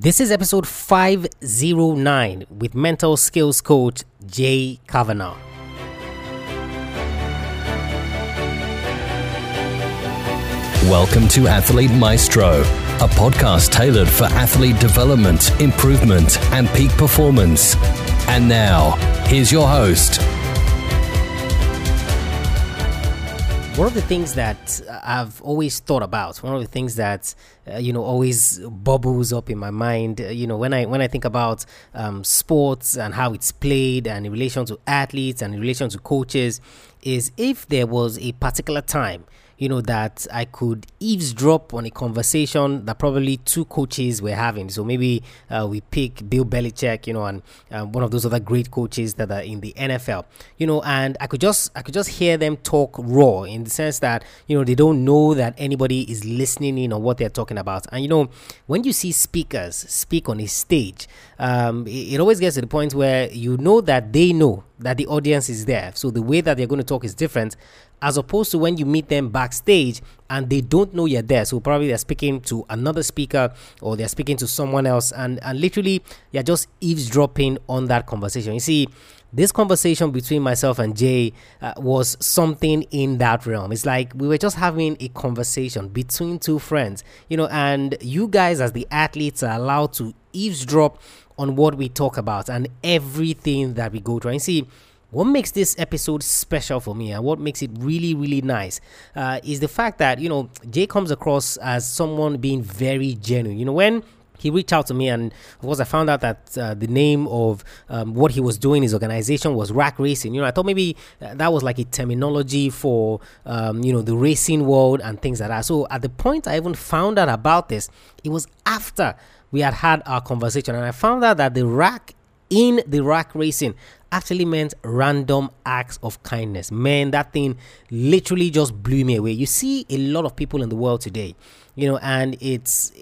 This is episode 509 with mental skills coach Jay Kavanagh. Welcome to Athlete Maestro, a podcast tailored for athlete development, improvement, and peak performance. And now, here's your host, one of the things that I've always thought about, one of the things that uh, you know always bubbles up in my mind, uh, you know, when I when I think about um, sports and how it's played, and in relation to athletes and in relation to coaches, is if there was a particular time you know, that I could eavesdrop on a conversation that probably two coaches were having. So maybe uh, we pick Bill Belichick, you know, and um, one of those other great coaches that are in the NFL, you know, and I could just I could just hear them talk raw in the sense that you know they don't know that anybody is listening in on what they're talking about. And you know, when you see speakers speak on a stage, um, it, it always gets to the point where you know that they know that the audience is there. So the way that they're going to talk is different as opposed to when you meet them backstage and they don't know you're there. So probably they're speaking to another speaker or they're speaking to someone else, and, and literally you're just eavesdropping on that conversation. You see, this conversation between myself and Jay uh, was something in that realm. It's like we were just having a conversation between two friends, you know, and you guys, as the athletes, are allowed to eavesdrop on what we talk about and everything that we go through. And see, what makes this episode special for me and what makes it really really nice uh, is the fact that you know jay comes across as someone being very genuine. You know when he reached out to me and of course i found out that uh, the name of um, what he was doing his organization was rack racing. You know i thought maybe uh, that was like a terminology for um, you know the racing world and things like that. So at the point i even found out about this it was after we had had our conversation and i found out that the rack in the rack racing actually meant random acts of kindness. Man, that thing literally just blew me away. You see a lot of people in the world today, you know, and it's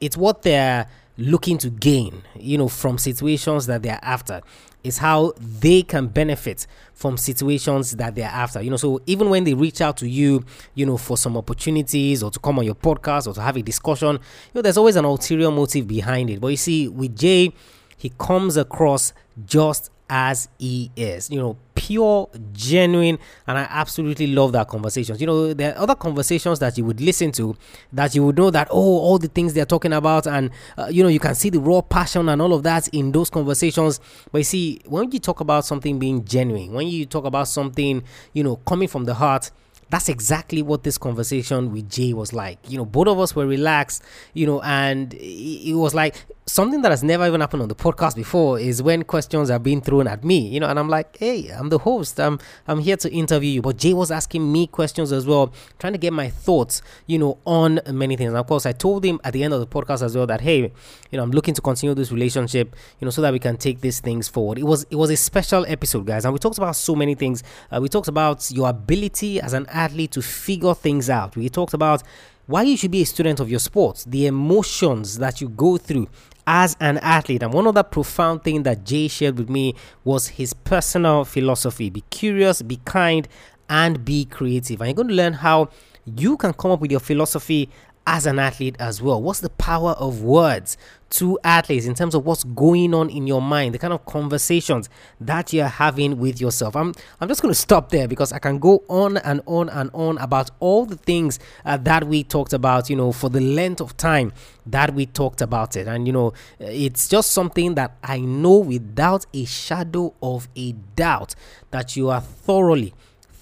it's what they're looking to gain, you know, from situations that they're after. Is how they can benefit from situations that they're after. You know, so even when they reach out to you, you know, for some opportunities or to come on your podcast or to have a discussion, you know, there's always an ulterior motive behind it. But you see, with Jay, he comes across just as he is. You know, pure, genuine, and I absolutely love that conversations. You know, there are other conversations that you would listen to that you would know that oh, all the things they're talking about, and uh, you know, you can see the raw passion and all of that in those conversations. But you see, when you talk about something being genuine, when you talk about something, you know, coming from the heart that's exactly what this conversation with Jay was like. You know, both of us were relaxed, you know, and it was like something that has never even happened on the podcast before is when questions are being thrown at me, you know, and I'm like, hey, I'm the host. I'm I'm here to interview you. But Jay was asking me questions as well, trying to get my thoughts, you know, on many things. And of course, I told him at the end of the podcast as well that hey, you know, I'm looking to continue this relationship, you know, so that we can take these things forward. It was it was a special episode, guys, and we talked about so many things. Uh, we talked about your ability as an athlete to figure things out. We talked about why you should be a student of your sports, the emotions that you go through as an athlete. And one of the profound things that Jay shared with me was his personal philosophy be curious, be kind, and be creative. And you're going to learn how you can come up with your philosophy as an athlete as well? What's the power of words to athletes in terms of what's going on in your mind, the kind of conversations that you're having with yourself? I'm I'm just going to stop there because I can go on and on and on about all the things uh, that we talked about, you know, for the length of time that we talked about it. And you know, it's just something that I know without a shadow of a doubt that you are thoroughly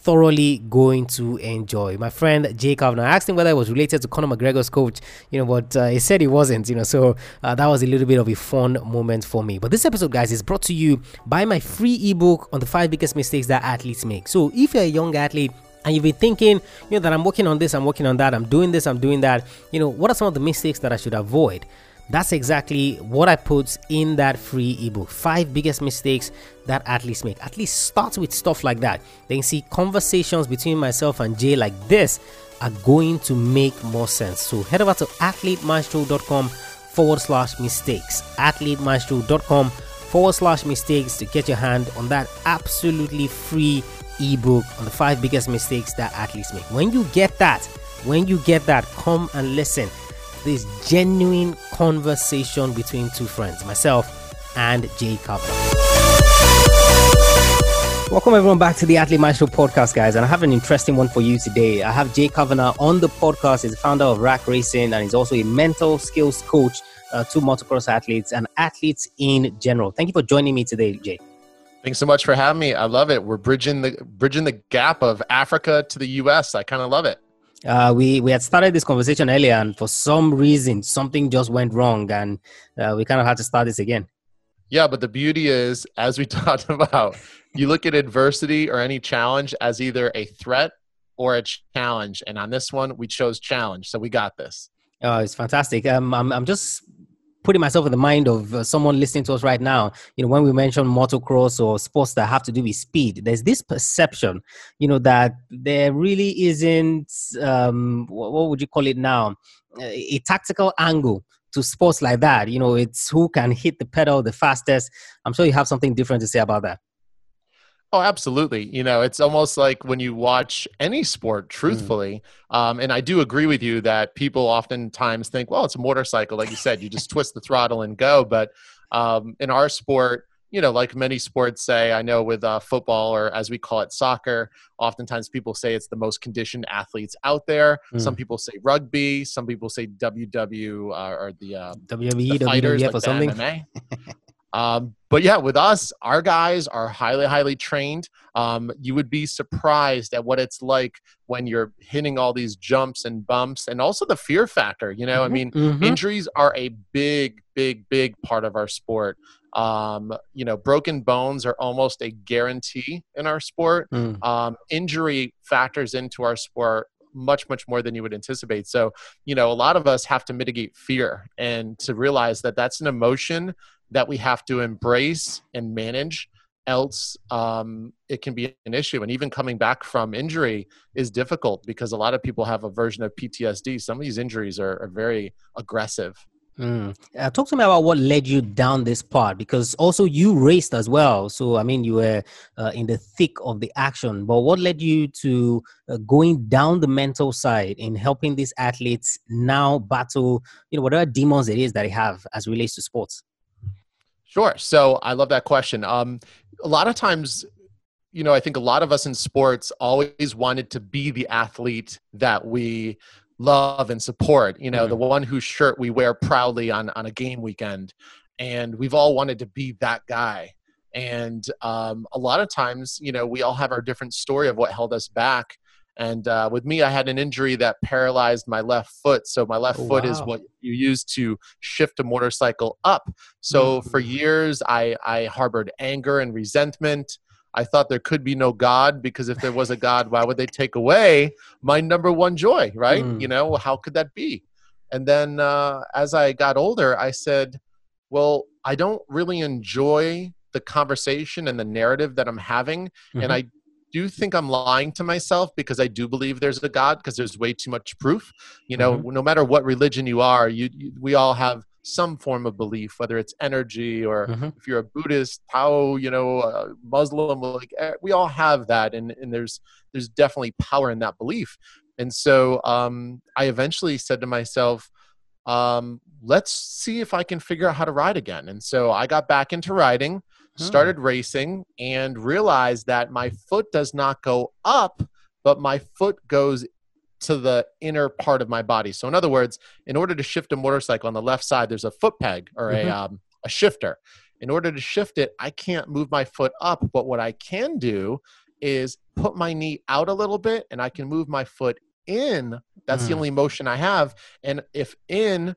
thoroughly going to enjoy. My friend Jacob, now I asked him whether it was related to Conor McGregor's coach, you know, but uh, he said he wasn't, you know, so uh, that was a little bit of a fun moment for me. But this episode, guys, is brought to you by my free ebook on the five biggest mistakes that athletes make. So if you're a young athlete, and you've been thinking, you know, that I'm working on this, I'm working on that, I'm doing this, I'm doing that. You know, what are some of the mistakes that I should avoid? That's exactly what I put in that free ebook. Five biggest mistakes that athletes make. At least start with stuff like that. Then see conversations between myself and Jay like this are going to make more sense. So head over to athletemaestro.com forward slash mistakes. Athletemaestro.com forward slash mistakes to get your hand on that absolutely free ebook on the five biggest mistakes that athletes make. When you get that, when you get that, come and listen this genuine conversation between two friends, myself and Jay. Welcome everyone back to the Athlete Maestro podcast, guys. And I have an interesting one for you today. I have Jay Kavanagh on the podcast. He's the founder of Rack Racing and he's also a mental skills coach uh, to motocross athletes and athletes in general. Thank you for joining me today, Jay. Thanks so much for having me. I love it. We're bridging the bridging the gap of Africa to the U.S. I kind of love it. Uh, we we had started this conversation earlier, and for some reason, something just went wrong, and uh, we kind of had to start this again. Yeah, but the beauty is, as we talked about, you look at adversity or any challenge as either a threat or a challenge, and on this one, we chose challenge, so we got this. Oh, it's fantastic. Um, I'm I'm just putting myself in the mind of uh, someone listening to us right now, you know, when we mention motocross or sports that have to do with speed, there's this perception, you know, that there really isn't, um, what, what would you call it now, a tactical angle to sports like that. You know, it's who can hit the pedal the fastest. I'm sure you have something different to say about that. Oh, absolutely. You know, it's almost like when you watch any sport, mm. truthfully. Mm. Um, and I do agree with you that people oftentimes think, well, it's a motorcycle. Like you said, you just twist the throttle and go. But um, in our sport, you know, like many sports say, I know with uh, football or as we call it, soccer, oftentimes people say it's the most conditioned athletes out there. Mm. Some people say rugby. Some people say WW uh, or the, uh, WWE, the fighters, WWF like or something. Um, but yeah, with us, our guys are highly, highly trained. Um, you would be surprised at what it's like when you're hitting all these jumps and bumps, and also the fear factor. You know, mm-hmm, I mean, mm-hmm. injuries are a big, big, big part of our sport. Um, you know, broken bones are almost a guarantee in our sport. Mm. Um, injury factors into our sport much much more than you would anticipate so you know a lot of us have to mitigate fear and to realize that that's an emotion that we have to embrace and manage else um, it can be an issue and even coming back from injury is difficult because a lot of people have a version of ptsd some of these injuries are, are very aggressive Mm. Uh, talk to me about what led you down this path because also you raced as well. So, I mean, you were uh, in the thick of the action, but what led you to uh, going down the mental side in helping these athletes now battle, you know, whatever demons it is that they have as relates to sports? Sure. So I love that question. Um, a lot of times, you know, I think a lot of us in sports always wanted to be the athlete that we love and support. You know, mm-hmm. the one whose shirt we wear proudly on on a game weekend, and we've all wanted to be that guy. And um, a lot of times, you know, we all have our different story of what held us back. And uh, with me, I had an injury that paralyzed my left foot. So my left oh, foot wow. is what you use to shift a motorcycle up. So mm-hmm. for years, I, I harbored anger and resentment. I thought there could be no God because if there was a God, why would they take away my number one joy, right? Mm. You know, how could that be? And then uh, as I got older, I said, well, I don't really enjoy the conversation and the narrative that I'm having. Mm-hmm. And I do think I'm lying to myself because I do believe there's a God because there's way too much proof. You know, mm-hmm. no matter what religion you are, you, you, we all have some form of belief, whether it's energy or mm-hmm. if you're a Buddhist, Tao, you know, uh, Muslim, like eh, we all have that, and and there's there's definitely power in that belief. And so um, I eventually said to myself, um, let's see if I can figure out how to ride again. And so I got back into riding started racing and realized that my foot does not go up, but my foot goes to the inner part of my body. So, in other words, in order to shift a motorcycle on the left side, there's a foot peg or mm-hmm. a, um, a shifter. In order to shift it, I can't move my foot up, but what I can do is put my knee out a little bit and I can move my foot in. That's mm. the only motion I have. And if in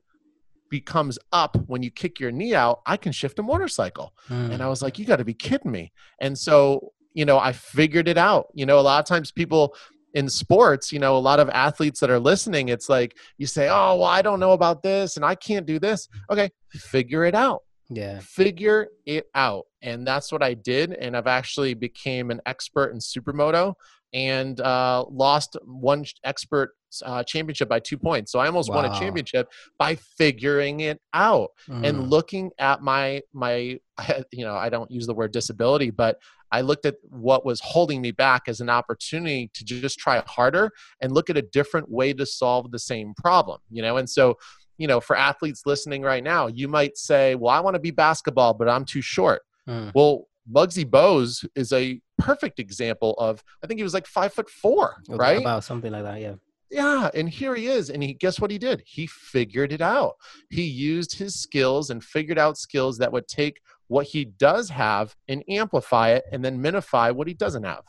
becomes up when you kick your knee out, I can shift a motorcycle. Mm. And I was like, you got to be kidding me. And so, you know, I figured it out. You know, a lot of times people in sports, you know, a lot of athletes that are listening, it's like you say, oh, well, I don't know about this and I can't do this. Okay, figure it out. Yeah. Figure it out. And that's what I did. And I've actually became an expert in supermoto and uh, lost one expert uh, championship by two points. So I almost wow. won a championship by figuring it out mm. and looking at my my you know I don't use the word disability, but I looked at what was holding me back as an opportunity to just try harder and look at a different way to solve the same problem. You know, and so you know, for athletes listening right now, you might say, well, I want to be basketball, but I'm too short. Mm. Well, Muggsy Bogues is a perfect example of, I think he was like five foot four, right? About something like that, yeah. Yeah, and here he is, and he guess what he did? He figured it out. He used his skills and figured out skills that would take what he does have and amplify it, and then minify what he doesn't have.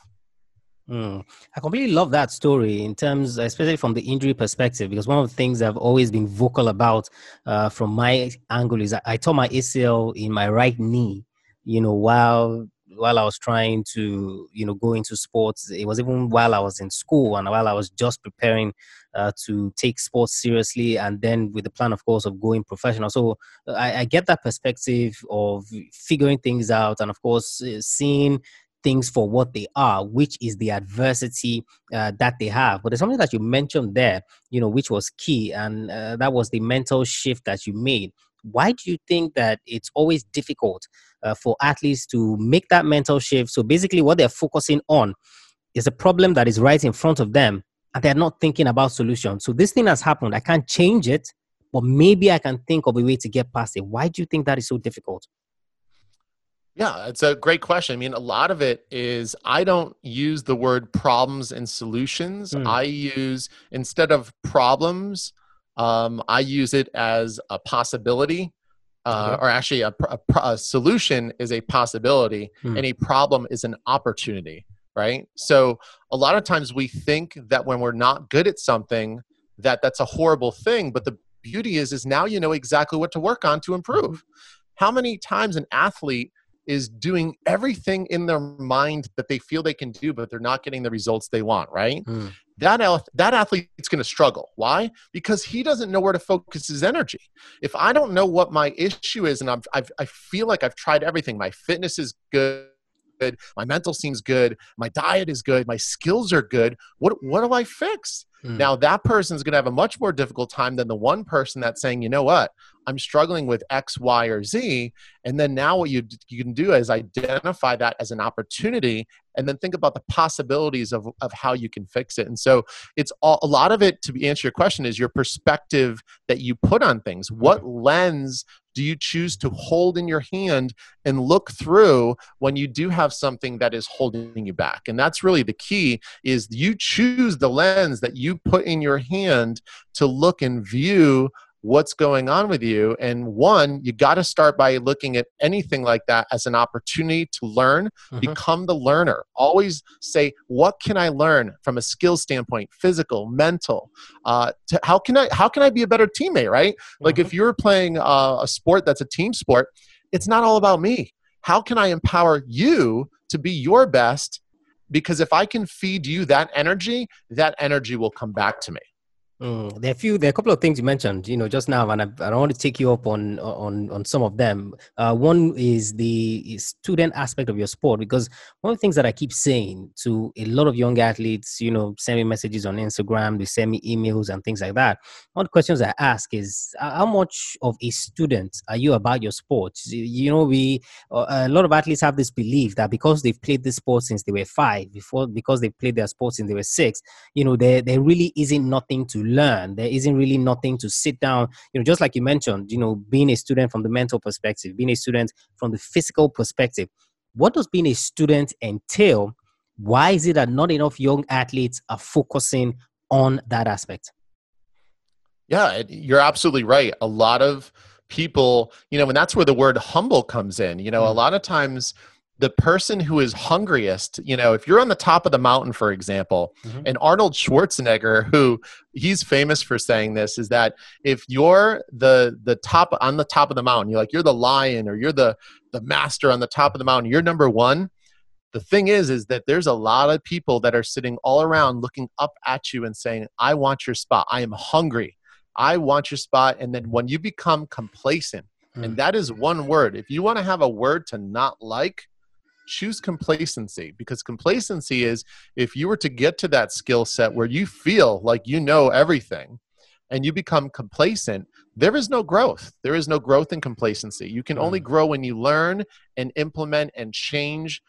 Mm. I completely love that story in terms, especially from the injury perspective, because one of the things I've always been vocal about uh, from my angle is I, I tore my ACL in my right knee, you know, while while I was trying to, you know, go into sports. It was even while I was in school and while I was just preparing uh, to take sports seriously, and then with the plan, of course, of going professional. So I, I get that perspective of figuring things out, and of course, uh, seeing things for what they are, which is the adversity uh, that they have. But there's something that you mentioned there, you know, which was key, and uh, that was the mental shift that you made. Why do you think that it's always difficult uh, for athletes to make that mental shift? So basically, what they're focusing on is a problem that is right in front of them, and they're not thinking about solutions. So this thing has happened. I can't change it, but maybe I can think of a way to get past it. Why do you think that is so difficult? Yeah, it's a great question. I mean, a lot of it is I don't use the word problems and solutions. Mm. I use, instead of problems, um, I use it as a possibility. Uh. Or actually, a, a, a, solution is a possibility, mm. and a problem is an opportunity, right? So, a lot of times we think that when we're not good at something, that that's a horrible thing. But the beauty is, is now you know exactly what to work on to improve. Mm-hmm. How many times an athlete is doing everything in their mind that they feel they can do, but they're not getting the results they want, right? Mm. That, that athlete's going to struggle. Why? Because he doesn't know where to focus his energy. If I don't know what my issue is and I've, I've, I feel like I've tried everything, my fitness is good, my mental seems good, my diet is good, my skills are good, what, what do I fix? Mm. Now, that person's going to have a much more difficult time than the one person that's saying, you know what, I'm struggling with X, Y, or Z. And then now what you, you can do is identify that as an opportunity and then think about the possibilities of, of how you can fix it. And so it's all, a lot of it, to answer your question, is your perspective that you put on things. What lens do you choose to hold in your hand and look through when you do have something that is holding you back? And that's really the key is you choose the lens that you put in your hand to look and view what's going on with you. And one, you got to start by looking at anything like that as an opportunity to learn, mm-hmm. become the learner. Always say, what can I learn from a skill standpoint, physical, mental? Uh, to, how can I how can I be a better teammate? Right? Mm-hmm. Like if mm-hmm. you're playing uh, a sport that's a team sport, it's not all about me. How can I empower you to be your best? Because if I can feed you that energy, that energy will come back to me. Mm, there are a few. There are a couple of things you mentioned, you know, just now, and I, I want to take you up on on on some of them. Uh, one is the student aspect of your sport, because one of the things that I keep saying to a lot of young athletes, you know, send me messages on Instagram, they send me emails and things like that. One of the questions I ask is, how much of a student are you about your sport? You know, we uh, a lot of athletes have this belief that because they've played this sport since they were five, before because they played their sport since they were six, you know, there there really isn't nothing to learn. There isn't really nothing to sit down, you know, just like you mentioned, you know, being a student from the mental perspective, being a student from the physical perspective. What does being a student entail? Why is it that not enough young athletes are focusing on that aspect? Yeah, you're absolutely right. A lot of people, you know, and that's where the word humble comes in. You know, mm. a lot of times the person who is hungriest, you know, if you're on the top of the mountain, for example, mm-hmm. and Arnold Schwarzenegger, who he's famous for saying this, is that if you're the the top on the top of the mountain, you're like you're the lion or you're the the master on the top of the mountain, you're number one. The thing is, is that there's a lot of people that are sitting all around looking up at you and saying, I want your spot. I am hungry. I want your spot. And then when you become complacent, mm. and that is one word, if you want to have a word to not like, choose complacency because complacency is if you were to get to that skill set where you feel like you know everything and you become complacent there is no growth. There is no growth in complacency. You can only mm. grow when you learn and implement and change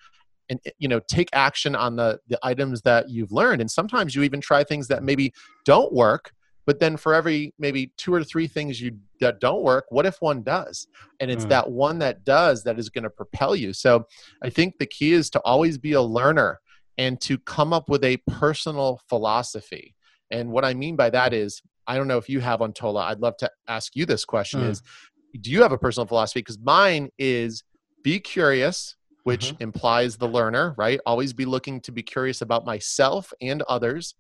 and you know take action on the the items that you've learned. And sometimes you even try things that maybe don't work but then for every maybe two or three things you that don't work what if one does? And it's Mm. that one that does that is going to propel you. So i think the key is to always be a learner and to come up with a personal philosophy. And what i mean by that is i don't know if you have on tola i'd love to ask you this question Mm. is do you have a personal philosophy? Because mine is be curious which implies the learner right? Always be looking to be curious about myself and others.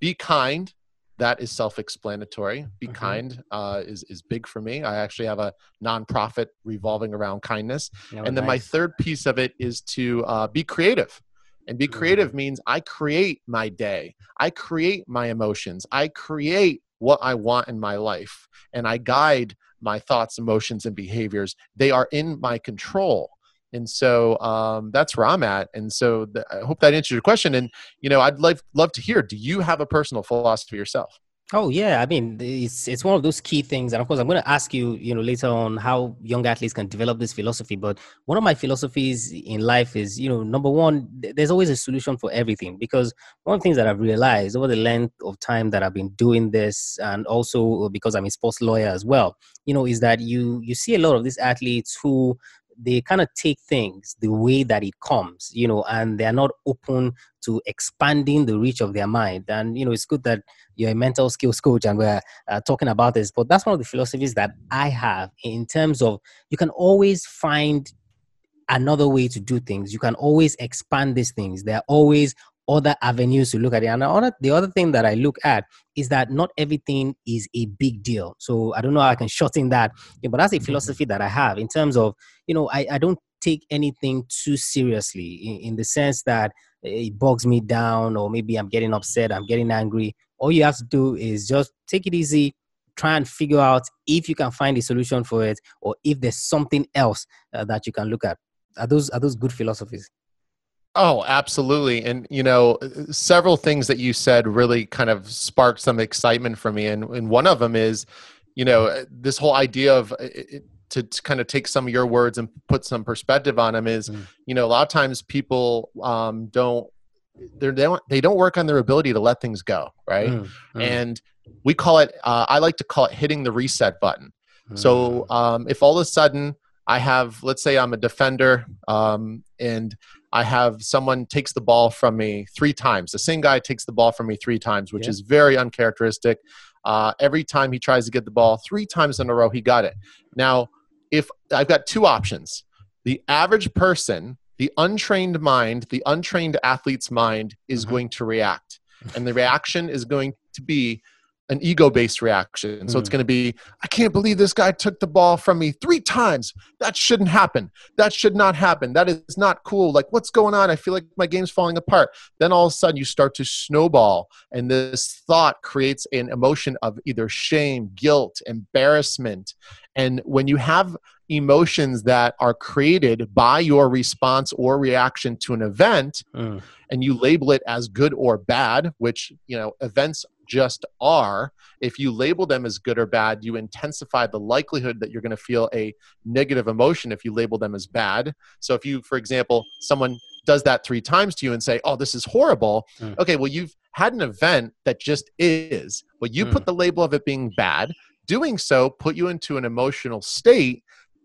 Be kind that is self-explanatory. Be Mhm. kind uh, is, is big for me. I actually have a nonprofit revolving around kindness. You and then my third piece of it is to uh, be creative. And be creative means i create my day. I create my emotions. I create what i want in my life. And i guide my thoughts emotions and behaviors. They are in my control and so um, that's where i'm at. And so i hope that answers your question. And you know i'd love, love to hear do you have a personal philosophy yourself? Oh yeah, I mean it's it's one of those key things, and of course I'm going to ask you, you know, later on how young athletes can develop this philosophy. But one of my philosophies in life is, you know, number one, there's always a solution for everything. Because one of the things that I've realized over the length of time that I've been doing this, and also because I'm a sports lawyer as well, you know, is that you you see a lot of these athletes who they kind of take things the way that it comes, you know, and they are not open to expanding the reach of their mind. And you know, it's good that you're a mental skills coach and we're uh, talking about this but that's one of the philosophies that i have in terms of you can always find another way to do things you can always expand these things there are always other avenues to look at it. And the other, the other thing that i look at is that not everything is a big deal. So i don't know how i can shorten that but that's a philosophy that i have in terms of you know i, I don't take anything too seriously in, in the sense that it bogs me down or maybe i'm getting upset i'm getting angry. All you have to do is just take it easy try and figure out if you can find a solution for it or if there's something else uh, that you can look at. Are those are those good philosophies Oh, absolutely. And, you know, several things that you said really kind of sparked some excitement for me. And, and one of them is, you know, this whole idea of uh, it, to, to kind of take some of your words and put some perspective on them is, Mm. you know, a lot of times people um, don't, they're, they don't, they don't work on their ability to let things go. Right. Mm, mm, And we call it, uh, I like to call it hitting the reset button. So mm, um, if all of a sudden I have, let's say I'm a defender um, and I have someone takes the ball from me three times, the same guy takes the ball from me three times, which Yeah. is very uncharacteristic. Uh, every time he tries to get the ball, three times in a row, he got it. Now, if I've got two options, the average person, the untrained mind, the untrained athlete's mind is Mhm. going to react. And the reaction is going to be an ego based reaction. So it's Mm. going to be, I can't believe this guy took the ball from me three times. That shouldn't happen. That should not happen. That is not cool. Like, what's going on? I feel like my game's falling apart. Then all of a sudden, you start to snowball, and this thought creates an emotion of either shame, guilt, embarrassment. And when you have emotions that are created by your response or reaction to an event, mm, and you label it as good or bad, which you know events just are. If you label them as good or bad, you intensify the likelihood that you're going to feel a negative emotion if you label them as bad. So if you, for example, someone does that three times to you and say, "Oh, this is horrible," Mm. okay, well you've had an event that just is, but you put the label of it being bad. Doing so put you into an emotional state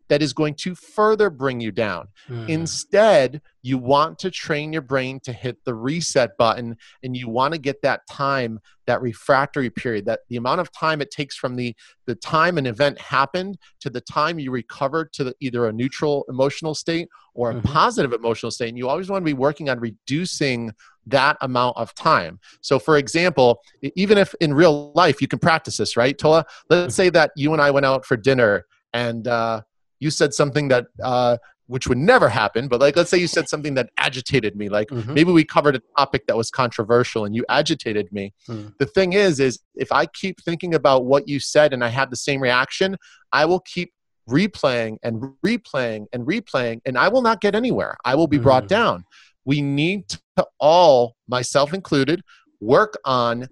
that is going to further bring you down. mm, Instead, you want to train your brain to hit the reset button and you want to get that time, that refractory period, that the amount of time it takes from the, the time an event happened to the time you recover to the, either a neutral emotional state or a Mhm. positive emotional state. And you always want to be working on reducing that amount of time. So, for example, even if in real life you can practice this, right, Tola? Let's say that you and I went out for dinner and uh, you said something that uh, which would never happen but like let's say you said something that agitated me like mhm, maybe we covered a topic that was controversial and you agitated me. Mm. the thing is is if i keep thinking about what you said and i have the same reaction i will keep replaying and replaying and replaying and i will not get anywhere. I will be brought Mm. down. We need to all myself included work on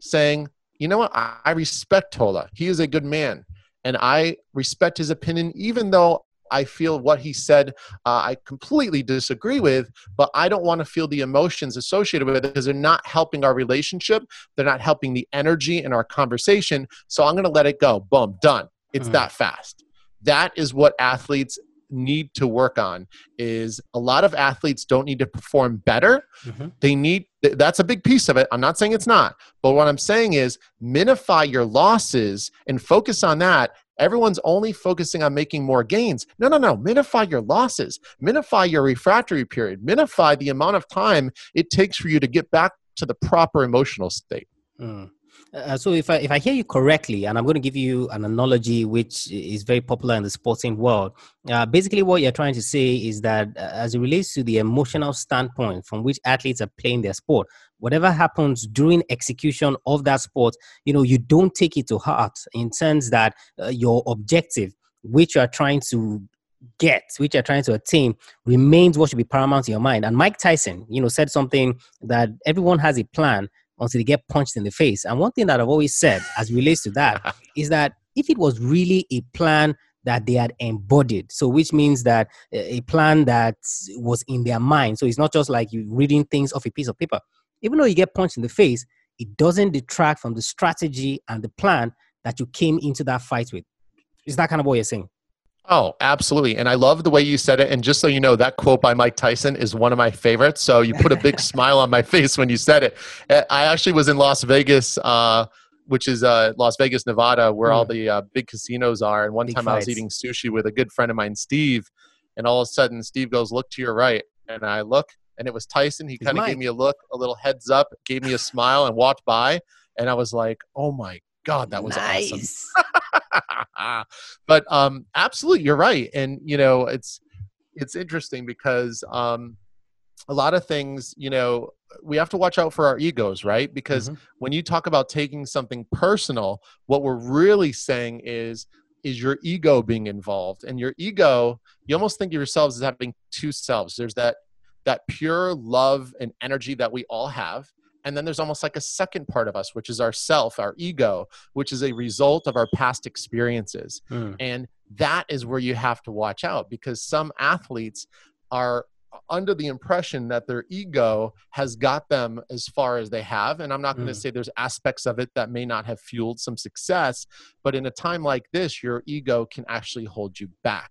saying you know what? I respect tola. He is a good man and i respect his opinion even though I feel what he said, uh, I completely disagree with, but I don't want to feel the emotions associated with it because they're not helping our relationship. They're not helping the energy in our conversation. So I'm going to let it go. Boom, done. It's mm. that fast. That is what athletes need to work on is a lot of athletes don't need to perform better mm-hmm. they need that's a big piece of it. I'm not saying it's not. But what i'm saying is minify your losses and focus on that. Everyone's only focusing on making more gains. No no no. Minify your losses. Minify your refractory period. Minify the amount of time it takes for you to get back to the proper emotional state. Mm. Uh, so if I if I hear you correctly, and I'm going to give you an analogy which is very popular in the sporting world. Uh, basically, what you're trying to say is that uh, as it relates to the emotional standpoint from which athletes are playing their sport, whatever happens during execution of that sport, you know, you don't take it to heart in terms that uh, your objective, which you are trying to get, which you're trying to attain, remains what should be paramount in your mind. And Mike Tyson, you know, said something that everyone has a plan until they get punched in the face. And one thing that I've always said as relates to that is that if it was really a plan that they had embodied, so which means that uh, a plan that was in their mind, so it's not just like you reading things off a piece of paper. Even though you get punched in the face, it doesn't detract from the strategy and the plan that you came into that fight with. Is that kind of what you're saying? Oh, absolutely. And I love the way you said it. And just so you know, that quote by Mike Tyson is one of my favorites. So you put a big smile on my face when you said it. Eh, I actually was in Las Vegas, uh, which is uh, Las Vegas, Nevada, where mm. all the uh, big casinos are. And one big time fights. I was eating sushi with a good friend of mine, Steve. And all of a sudden, Steve goes, Look to your right. And I look, and it was Tyson. He kind of gave me a look, a little heads up, gave me a smile, and walked by. And I was like, Oh my God, that was nice. awesome. but um, absolutely, you're right, and you know it's it's interesting because um, a lot of things, you know, we have to watch out for our egos, right? Because mm-hmm. when you talk about taking something personal, what we're really saying is is your ego being involved and your ego you almost think of yourselves as having two selves there's that that pure love and energy that we all have and then there's almost like a second part of us which is our self our ego which is a result of our past experiences mm. and that is where you have to watch out because some athletes are under the impression that their ego has got them as far as they have and i'm not going to mm. say there's aspects of it that may not have fueled some success but in a time like this your ego can actually hold you back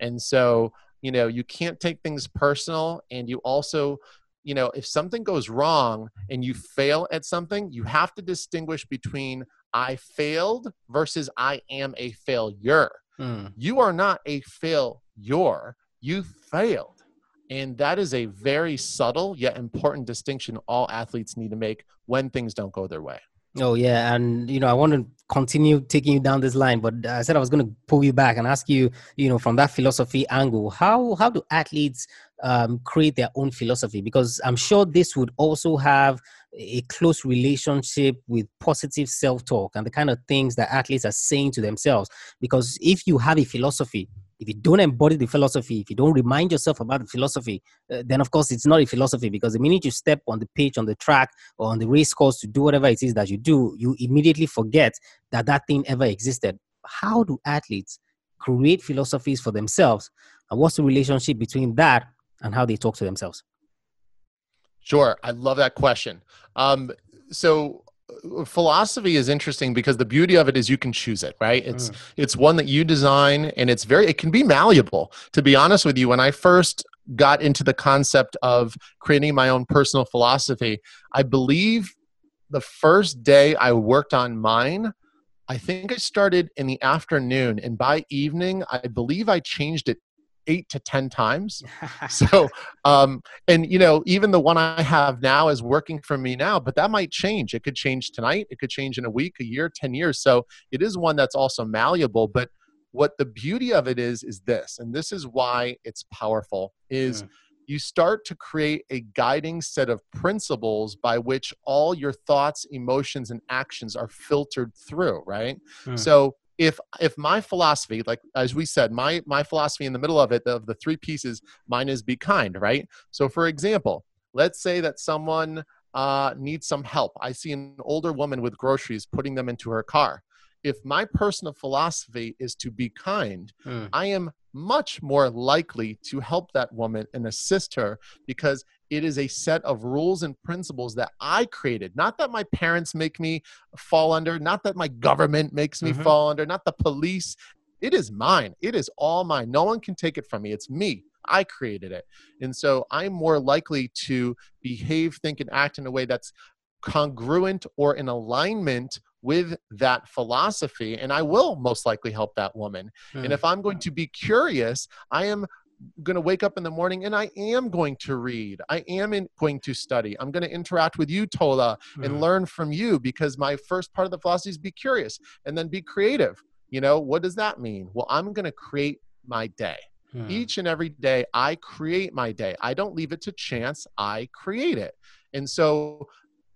and so you know you can't take things personal and you also you know, if something goes wrong and you fail at something, you have to distinguish between I failed versus I am a failure. Mm. You are not a failure, you failed. And that is a very subtle yet important distinction all athletes need to make when things don't go their way. Oh yeah, and you know I want to continue taking you down this line, but I said I was going to pull you back and ask you, you know, from that philosophy angle, how how do athletes um, create their own philosophy? Because I'm sure this would also have a close relationship with positive self-talk and the kind of things that athletes are saying to themselves. Because if you have a philosophy, if you don't embody the philosophy, if you don't remind yourself about the philosophy, uh, then of course it's not a philosophy because the minute you step on the pitch, on the track, or on the race course to do whatever it is that you do, you immediately forget that that thing ever existed. How do athletes create philosophies for themselves? And what's the relationship between that and how they talk to themselves? Sure. I love that question. Um, so philosophy is interesting because the beauty of it is you can choose it right it's mm. it's one that you design and it's very it can be malleable to be honest with you when i first got into the concept of creating my own personal philosophy i believe the first day i worked on mine i think i started in the afternoon and by evening i believe i changed it eight to ten times. So um and you know even the one i have now is working for me now but that might change. It could change tonight. It could change in a week a year 10 years. So it is one that's also malleable but what the beauty of it is is this and this is why it's powerful is mm. you start to create a guiding set of principles by which all your thoughts emotions and actions are filtered through right? Mm. so if if my philosophy like as we said my my philosophy in the middle of it of the three pieces mine is be kind right? So for example let's say that someone uh, needs some help. I see an older woman with groceries putting them into her car if my personal philosophy is to be kind, Mm. I am much more likely to help that woman and assist her because it is a set of rules and principles that I created. Not that my parents make me fall under, not that my government makes me Mhm. fall under, not the police. It is mine. It is all mine. No one can take it from me. It's me. I created it. And so I'm more likely to behave, think, and act in a way that's congruent or in alignment with that philosophy. And I will most likely help that woman. And Mm. if I'm going to be curious, I am going to wake up in the morning and I am going to read. I am in, going to study. I'm going to interact with you, Tola, and Mm. learn from you because my first part of the philosophy is be curious and then be creative. You know, what does that mean? Well, I'm going to create my day. Mm. Each and every day, I create my day. I don't leave it to chance, I create it. And so,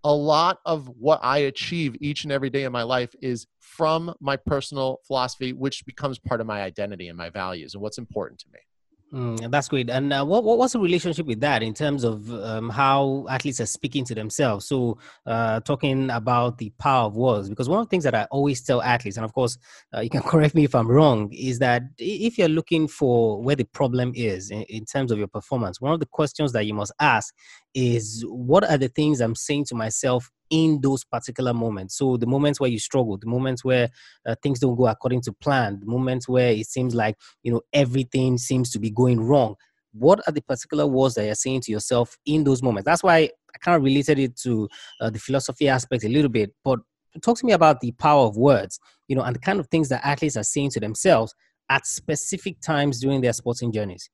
a lot of what I achieve each and every day in my life is from my personal philosophy, which becomes part of my identity and my values and what's important to me. Mm, that's great. And uh, what, what what's the relationship with that in terms of um, how athletes are speaking to themselves? So, uh, talking about the power of words, because one of the things that I always tell athletes, and of course, uh, you can correct me if I'm wrong, is that if you're looking for where the problem is in, in terms of your performance, one of the questions that you must ask is what are the things I'm saying to myself in those particular moments? So, the moments where you struggle, the moments where uh, things don't go according to plan, the moments where it seems like you know everything seems to be going wrong what are the particular words that you're saying to yourself in those moments that's why i kind of related it to uh, the philosophy aspect a little bit but talk to me about the power of words you know and the kind of things that athletes are saying to themselves at specific times during their sporting journeys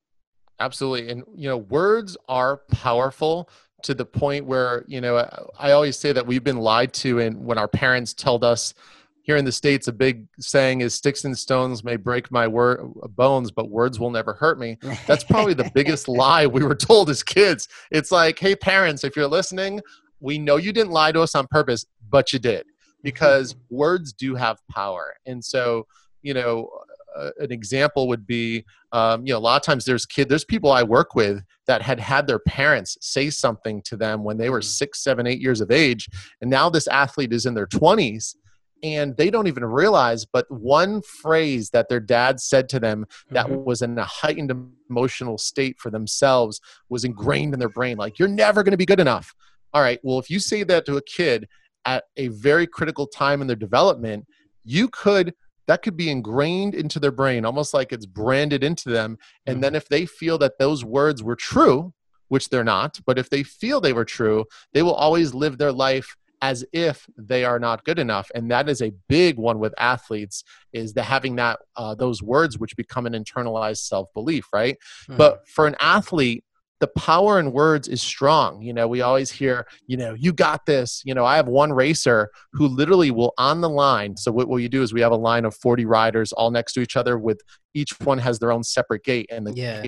Absolutely. And, you know, words are powerful to the point where, you know, I always say that we've been lied to. And when our parents told us here in the States, a big saying is sticks and stones may break my wor- bones, but words will never hurt me. That's probably the biggest lie we were told as kids. It's like, hey, parents, if you're listening, we know you didn't lie to us on purpose, but you did because words do have power. And so, you know, uh, an example would be, um, you know, a lot of times there's kid, there's people I work with that had had their parents say something to them when they were six, seven, eight years of age, and now this athlete is in their 20s, and they don't even realize. But one phrase that their dad said to them that Mhm. was in a heightened emotional state for themselves was ingrained in their brain, like "You're never going to be good enough." All right, well, if you say that to a kid at a very critical time in their development, you could that could be ingrained into their brain almost like it's branded into them. And then if they feel that those words were true which they're not but if they feel they were true they will always live their life as if they are not good enough. And that is a big one with athletes is the having that uh, those words which become an internalized self-belief right? Mm. but for an athlete the power in words is strong. You know we always hear you know you got this. You know i have one racer who literally will on the line so what, what you do is we have a line of 40 riders all next to each other with each one has their own separate gate and the Yeah.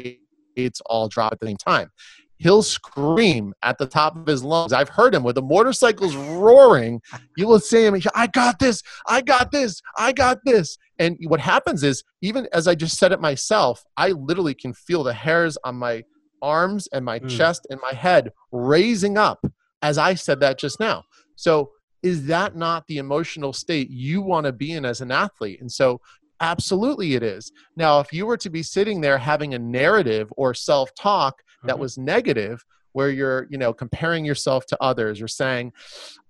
gates all drop at the same time. He'll scream at the top of his lungs. I've heard him with the motorcycles roaring. You will see him i got this i got this i got this. And what happens is even as i just said it myself i literally can feel the hairs on my arms and my Mm. chest and my head raising up as I said that just now. So, is that not the emotional state you want to be in as an athlete? And so, absolutely it is. Now, if you were to be sitting there having a narrative or self talk that Mhm. was negative, where you're, you know, comparing yourself to others or saying,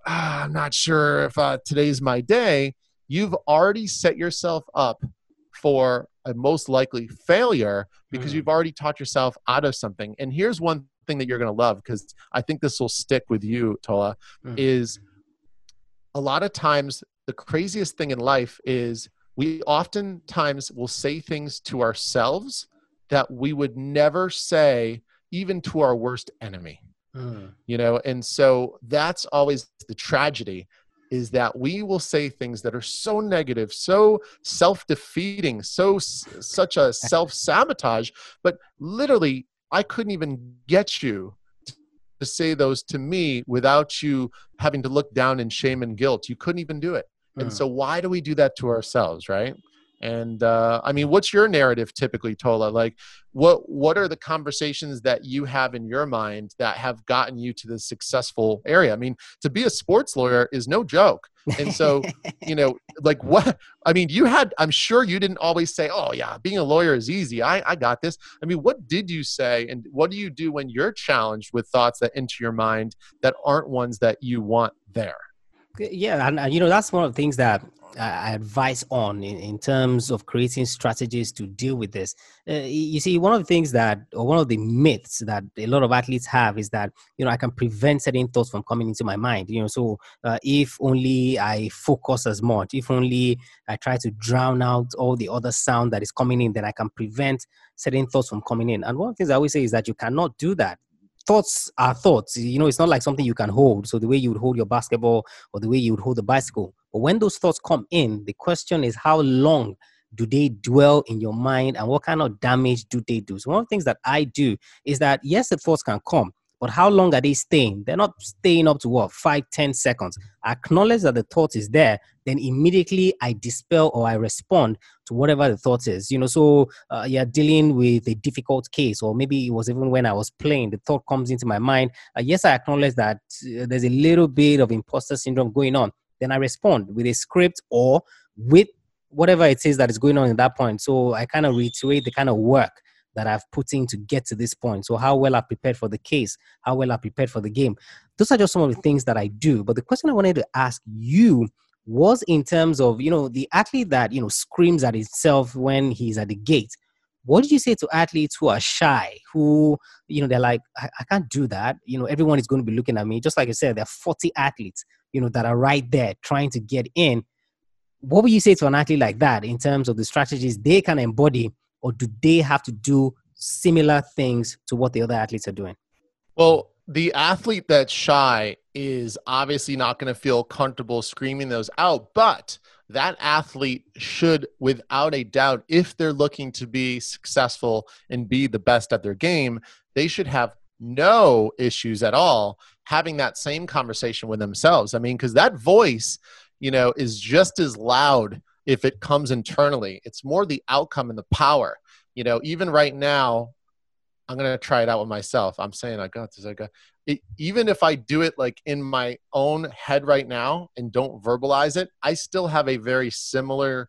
ah, I'm not sure if uh, today's my day, you've already set yourself up for a most likely failure because Mm. you've already taught yourself out of something. And here's one thing that you're going to love because I think this will stick with you, Tola, Mm. is a lot of times the craziest thing in life is we oftentimes will say things to ourselves that we would never say even to our worst enemy Mm. you know and so that's always the tragedy is that we will say things that are so negative so self-defeating so such a self-sabotage but literally i couldn't even get you to say those to me without you having to look down in shame and guilt. You couldn't even do it. And Mm. so why do we do that to ourselves right And uh, I mean, what's your narrative typically, Tola? Like, what what are the conversations that you have in your mind that have gotten you to this successful area? I mean, to be a sports lawyer is no joke. And so, you know, like what I mean, you had I'm sure you didn't always say, "Oh yeah, being a lawyer is easy. I I got this." I mean, what did you say and what do you do when you're challenged with thoughts that enter your mind that aren't ones that you want there? Yeah, and, you know that's one of the things that I advise on in, in terms of creating strategies to deal with this. Uh, you see, one of the things that, or one of the myths that a lot of athletes have is that, you know, I can prevent certain thoughts from coming into my mind. You know, so uh, if only I focus as much, if only I try to drown out all the other sound that is coming in, then I can prevent certain thoughts from coming in. And one of the things I always say is that you cannot do that thoughts are thoughts. You know, it's not like something you can hold. So the way you would hold your basketball or the way you would hold the bicycle. But when those thoughts come in, the question is how long do they dwell in your mind and what kind of damage do they do? So one of the things that I do is that yes, the thoughts can come, but how long are they staying? They're not staying up to what, five, ten seconds. I acknowledge that the thought is there, then immediately I dispel or I respond to whatever the thought is. You know, so uh, you're dealing with a difficult case, or maybe it was even when I was playing, the thought comes into my mind. Uh, yes, I acknowledge that uh, there's a little bit of imposter syndrome going on. Then I respond with a script or with whatever it is that is going on at that point. So I kind of reiterate the kind of work that I've put in to get to this point. So how well I prepared for the case, how well I prepared for the game. Those are just some of the things that I do. But the question I wanted to ask you was in terms of, you know, the athlete that, you know, screams at himself when he's at the gate. What did you say to athletes who are shy, who, you know, they're like, I, I can't do that. You know, everyone is going to be looking at me. Just like I said, there are 40 athletes, you know, that are right there trying to get in. What would you say to an athlete like that in terms of the strategies they can embody or do they have to do similar things to what the other athletes are doing? Well, the athlete that's shy is obviously not going to feel comfortable screaming those out, but that athlete should, without a doubt, if they're looking to be successful and be the best at their game, they should have no issues at all having that same conversation with themselves. I mean, because that voice, you know, is just as loud if it comes internally. It's more the outcome and the power. You know, even right now, I'm gonna try it out with myself. I'm saying I got this. I got it, even if I do it like in my own head right now and don't verbalize it, I still have a very similar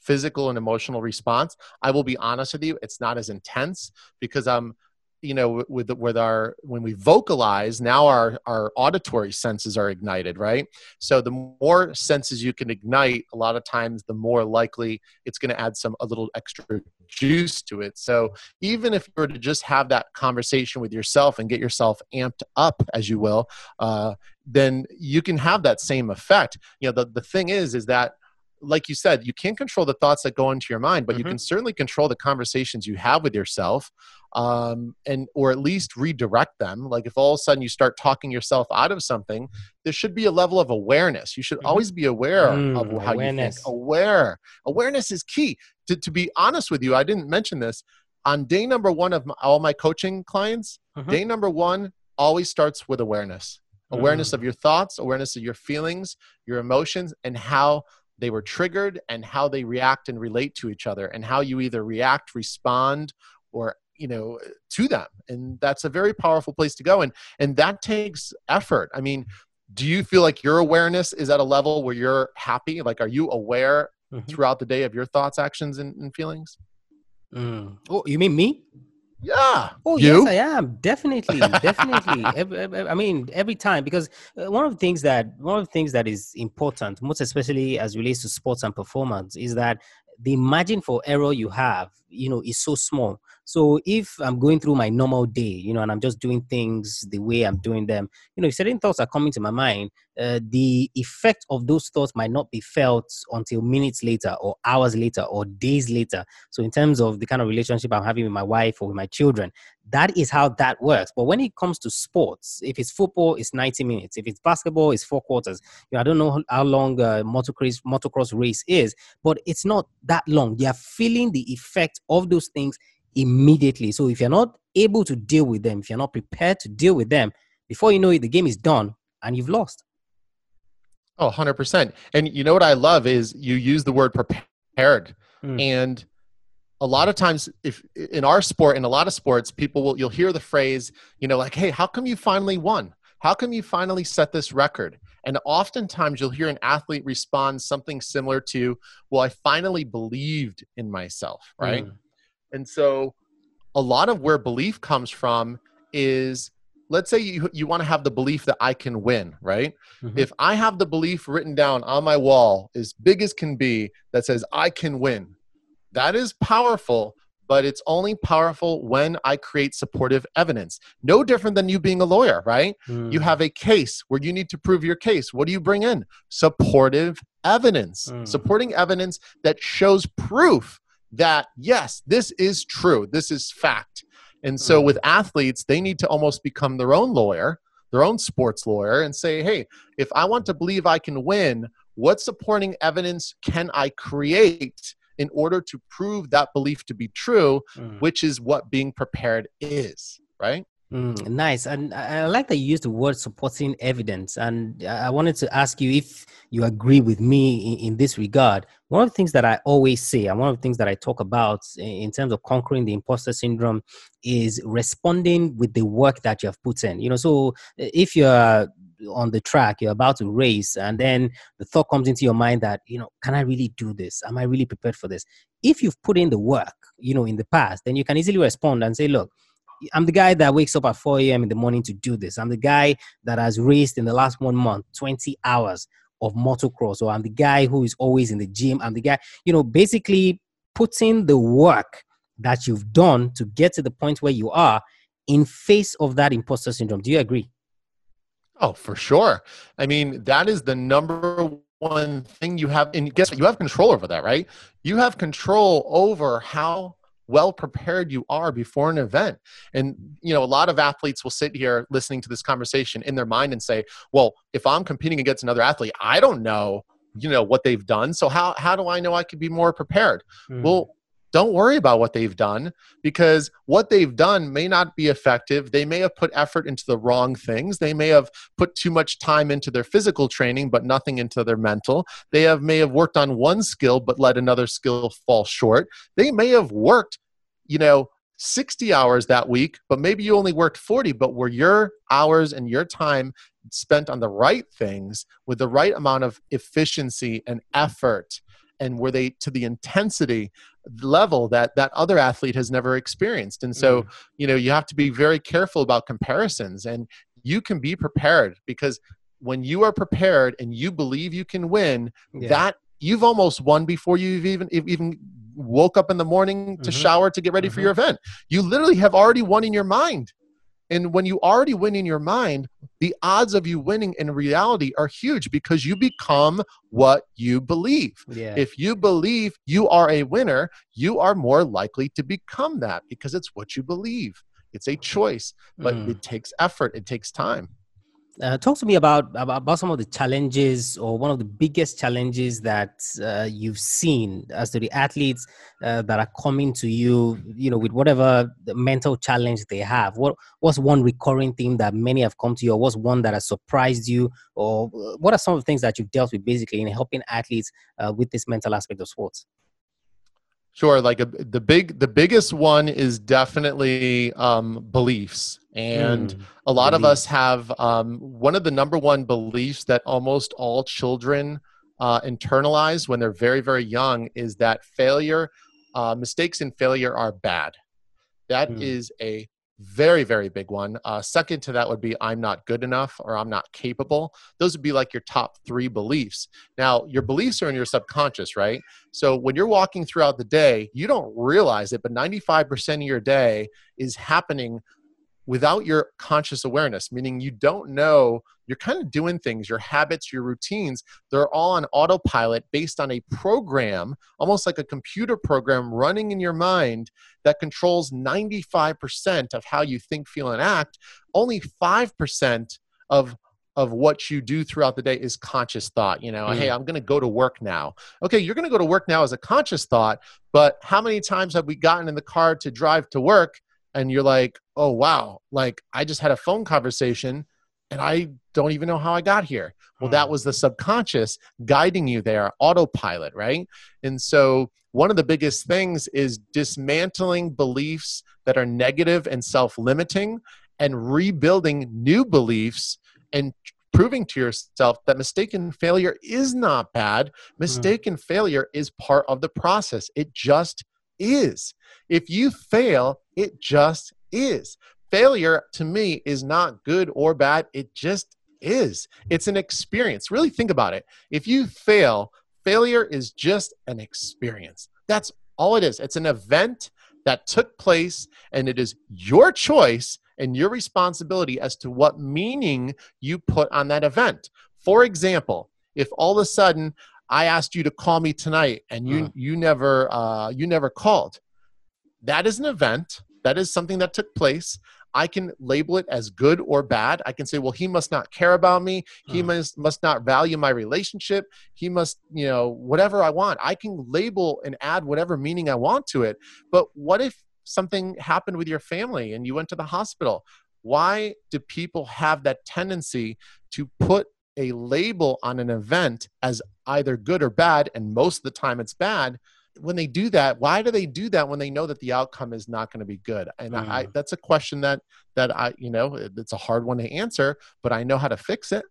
physical and emotional response. I will be honest with you, it's not as intense because I'm you know with with our when we vocalize now our our auditory senses are ignited right? So the more senses you can ignite a lot of times the more likely it's going to add some a little extra juice to it. So even if you were to just have that conversation with yourself and get yourself amped up as you will uh, then you can have that same effect. You know the, the thing is is that like you said, you can't control the thoughts that go into your mind, but mm-hmm. you can certainly control the conversations you have with yourself, um, and or at least redirect them. Like if all of a sudden you start talking yourself out of something, there should be a level of awareness. You should mm-hmm. always be aware mm, of how awareness. you think. Aware, awareness is key. To to be honest with you, I didn't mention this on day number one of my, all my coaching clients. Mm-hmm. Day number one always starts with awareness awareness mm. of your thoughts, awareness of your feelings, your emotions, and how they were triggered and how they react and relate to each other and how you either react respond or you know to them. And that's a very powerful place to go. And and that takes effort. I mean do you feel like your awareness is at a level where you're happy? Like are you aware mm-hmm. throughout the day of your thoughts actions and, and feelings? Mm. oh you mean me yeah. Oh you? yes, I am definitely, definitely. every, every, I mean, every time because uh, one of the things that one of the things that is important, most especially as relates to sports and performance, is that the margin for error you have, you know, is so small. So if I'm going through my normal day, you know, and I'm just doing things the way I'm doing them, you know, if certain thoughts are coming to my mind, uh, the effect of those thoughts might not be felt until minutes later or hours later or days later. So in terms of the kind of relationship I'm having with my wife or with my children, that is how that works. But when it comes to sports, if it's football, it's 90 minutes. If it's basketball, it's four quarters. You know, I don't know how long a motocross, motocross race is, but it's not that long. They are feeling the effect of those things immediately. So if you're not able to deal with them, if you're not prepared to deal with them, before you know it, the game is done and you've lost. Oh, 100%. And you know what I love is you use the word prepared. Mm. And a lot of times if in our sport in a lot of sports people will you'll hear the phrase you know like hey how come you finally won how come you finally set this record and oftentimes you'll hear an athlete respond something similar to well i finally believed in myself right mm. and so a lot of where belief comes from is let's say you, you want to have the belief that I can win, right? Mm-hmm. If I have the belief written down on my wall as big as can be that says I can win, that is powerful, but it's only powerful when I create supportive evidence. No different than you being a lawyer, right? Mm. You have a case where you need to prove your case. What do you bring in? Supportive evidence, mm. supporting evidence that shows proof that, yes, this is true, this is fact. And so mm. with athletes, they need to almost become their own lawyer, their own sports lawyer, and say, hey, if I want to believe I can win, what supporting evidence can I create? In order to prove that belief to be true, mm. which is what being prepared is, right? Mm, nice. And I like that you used the word supporting evidence. And I wanted to ask you if you agree with me in, in, this regard. One of the things that I always say, and one of the things that I talk about in terms of conquering the imposter syndrome is responding with the work that you have put in. You know, so if you're on the track, you're about to race, and then the thought comes into your mind that, you know, can I really do this? Am I really prepared for this? If you've put in the work, you know, in the past, then you can easily respond and say, look, I'm the guy that wakes up at 4 a.m. in the morning to do this. I'm the guy that has raced in the last one month 20 hours of motocross, or I'm the guy who is always in the gym. I'm the guy, you know, basically putting the work that you've done to get to the point where you are in face of that imposter syndrome. Do you agree? Oh, for sure. I mean, that is the number one thing you have. And guess what? You have control over that, right? You have control over how well prepared you are before an event. And, you know, a lot of athletes will sit here listening to this conversation in their mind and say, well, if I'm competing against another athlete, I don't know you know what they've done so how how do i know i could be more prepared mm. well don't worry about what they've done because what they've done may not be effective. They may have put effort into the wrong things. They may have put too much time into their physical training, but nothing into their mental. They have may have worked on one skill, but let another skill fall short. They may have worked, you know, 60 hours that week, but maybe you only worked 40, but were your hours and your time spent on the right things with the right amount of efficiency and effort and were they to the intensity level that that other athlete has never experienced and so mm. you know you have to be very careful about comparisons and you can be prepared because when you are prepared and you believe you can win yeah. that you've almost won before you've even even woke up in the morning to mm-hmm. shower to get ready mm-hmm. for your event you literally have already won in your mind and when you already win in your mind, the odds of you winning in reality are huge because you become what you believe. Yeah. If you believe you are a winner, you are more likely to become that because it's what you believe. It's a choice, but mm. it takes effort, it takes time. Uh, talk to me about, about, some of the challenges or one of the biggest challenges that uh, you've seen as to the athletes uh, that are coming to you you know with whatever mental challenge they have what what's one recurring theme that many have come to you or what's one that has surprised you or uh, what are some of the things that you've dealt with basically in helping athletes uh, with this mental aspect of sports Sure. Like a, the big, the biggest one is definitely um, beliefs, and mm, a lot of us have um, one of the number one beliefs that almost all children uh, internalize when they're very, very young is that failure, uh, mistakes and failure are bad. That mm. is a very very big one. Uh, second to that would be i'm not good enough or i'm not capable. Those would be like your top three beliefs. Now your beliefs are in your subconscious right? So when you're walking throughout the day you don't realize it but 95% of your day is happening without your conscious awareness, meaning you don't know, you're kind of doing things, your habits, your routines, they're all on autopilot based on a program, almost like a computer program running in your mind that controls 95% of how you think, feel, and act. Only 5% of of what you do throughout the day is conscious thought. You know, mm. hey, I'm going to go to work now. Okay, you're going to go to work now as a conscious thought, but how many times have we gotten in the car to drive to work and you're like, oh wow, like I just had a phone conversation and I don't even know how I got here. Well, that was the subconscious guiding you there, autopilot, right? And so, one of the biggest things is dismantling beliefs that are negative and self limiting and rebuilding new beliefs and proving to yourself that mistaken failure is not bad. Mistaken mm. failure is part of the process. It just is. If you fail, it just is. Failure to me is not good or bad. It just is. It's an experience. Really think about it. If you fail, failure is just an experience. That's all it is. It's an event that took place, and it is your choice and your responsibility as to what meaning you put on that event. For example, if all of a sudden I asked you to call me tonight and you uh. you never uh, you never called, that is an event. That is something that took place. I can label it as good or bad. I can say, well, he must not care about me. He uh. must must not value my relationship. He must, you know, whatever I want. I can label and add whatever meaning I want to it. But what if something happened with your family and you went to the hospital. Why do people have that tendency to put a label on an event as either good or bad? And most of the time it's bad. When they do that, why do they do that when they know that the outcome is not going to be good? And mm. I, that's a question that that I, you know, it's a hard one to answer, but I know how to fix it.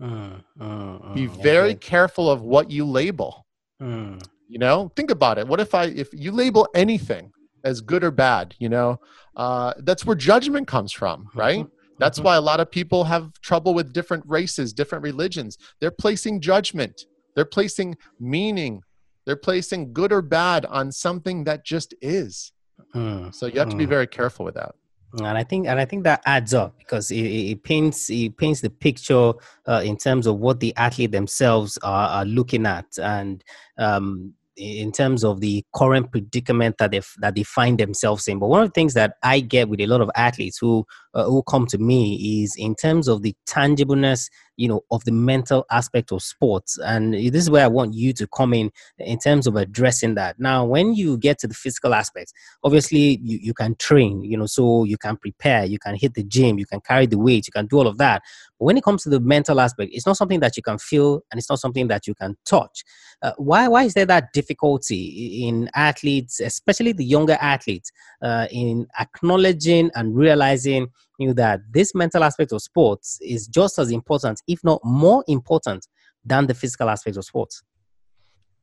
Mm, mm, Be very okay. careful of what you label. Mm. You know, think about it. What if I, if you label anything as good or bad you know uh, that's where judgment comes from mm-hmm. right that's mm-hmm. why a lot of people have trouble with different races different religions they're placing judgment they're placing meaning they're placing good or bad on something that just is mm. so you have to be mm. very careful with that and I think and I think that adds up because it, it paints it paints the picture uh, in terms of what the athlete themselves are, are looking at, and um, in terms of the current predicament that they that they find themselves in. But one of the things that I get with a lot of athletes who uh, who come to me is in terms of the tangibleness you know of the mental aspect of sports. And this is where i want you to come in in terms of addressing that. Now when you get to the physical aspects obviously you, you can train you know so you can prepare you can hit the gym you can carry the weight you can do all of that. But when it comes to the mental aspect it's not something that you can feel and it's not something that you can touch. Uh, why why is there that difficulty in athletes especially the younger athletes uh, in acknowledging and realizing knew that this mental aspect of sports is just as important, if not more important, than the physical aspect of sports?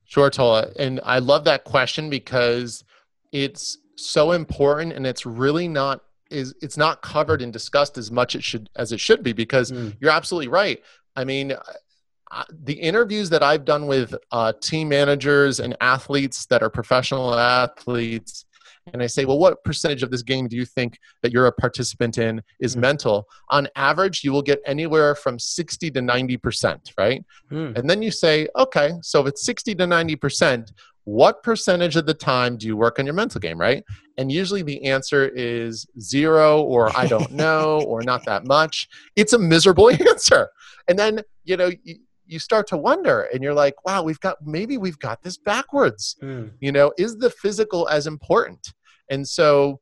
Sure, Tola. And I love that question because it's so important and it's really not is it's not covered and discussed as much it should as it should be because mm. you're absolutely right. I mean, the interviews that I've done with uh, team managers and athletes that are professional athletes and I say, well, what percentage of this game do you think that you're a participant in is mm. mental? On average, you will get anywhere from 60 to 90%, right? Mm. And then you say, okay, so if it's 60 to 90%, what percentage of the time do you work on your mental game, right? And usually the answer is zero, or I don't know, or not that much. It's a miserable answer. And then, you know, you start to wonder and you're like wow we've got maybe we've got this backwards mm. you know is the physical as important and so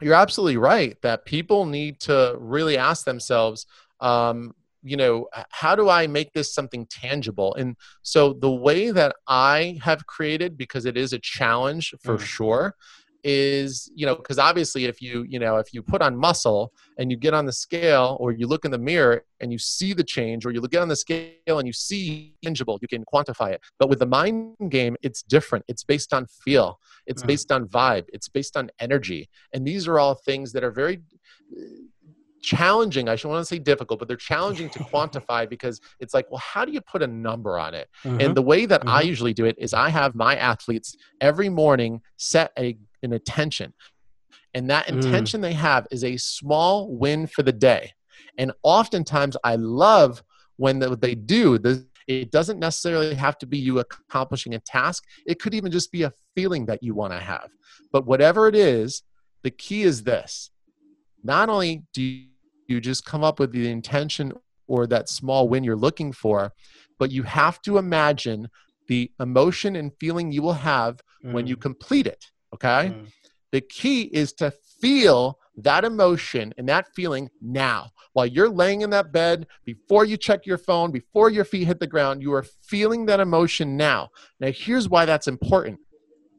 you're absolutely right that people need to really ask themselves, um, you know, how do I make this something tangible? And so the way that I have created, because it is a challenge for mm. sure, is you know because obviously if you you know if you put on muscle and you get on the scale or you look in the mirror and you see the change or you look at on the scale and you see tangible you can quantify it. But with the mind game it's different. It's based on feel. It's mm. based on vibe. It's based on energy. And these are all things that are very uh, challenging. I shouldn't want to say difficult but they're challenging to quantify because it's like well how do you put a number on it? Mm-hmm. and the way that mm-hmm. i usually do it is i have my athletes every morning set a an intention. And that mm. intention mm. they have is a small win for the day. And oftentimes I love when they do, the, it doesn't necessarily have to be you accomplishing a task. It could even just be a feeling that you want to have. But whatever it is, the key is this. Not only do you just come up with the intention or that small win you're looking for, but you have to imagine the emotion and feeling you will have mm. when you mm. complete it. Okay. Mm. The key is to feel that emotion and that feeling now. While you're laying in that bed, before you check your phone, before your feet hit the ground, you are feeling that emotion now. Now, here's why that's important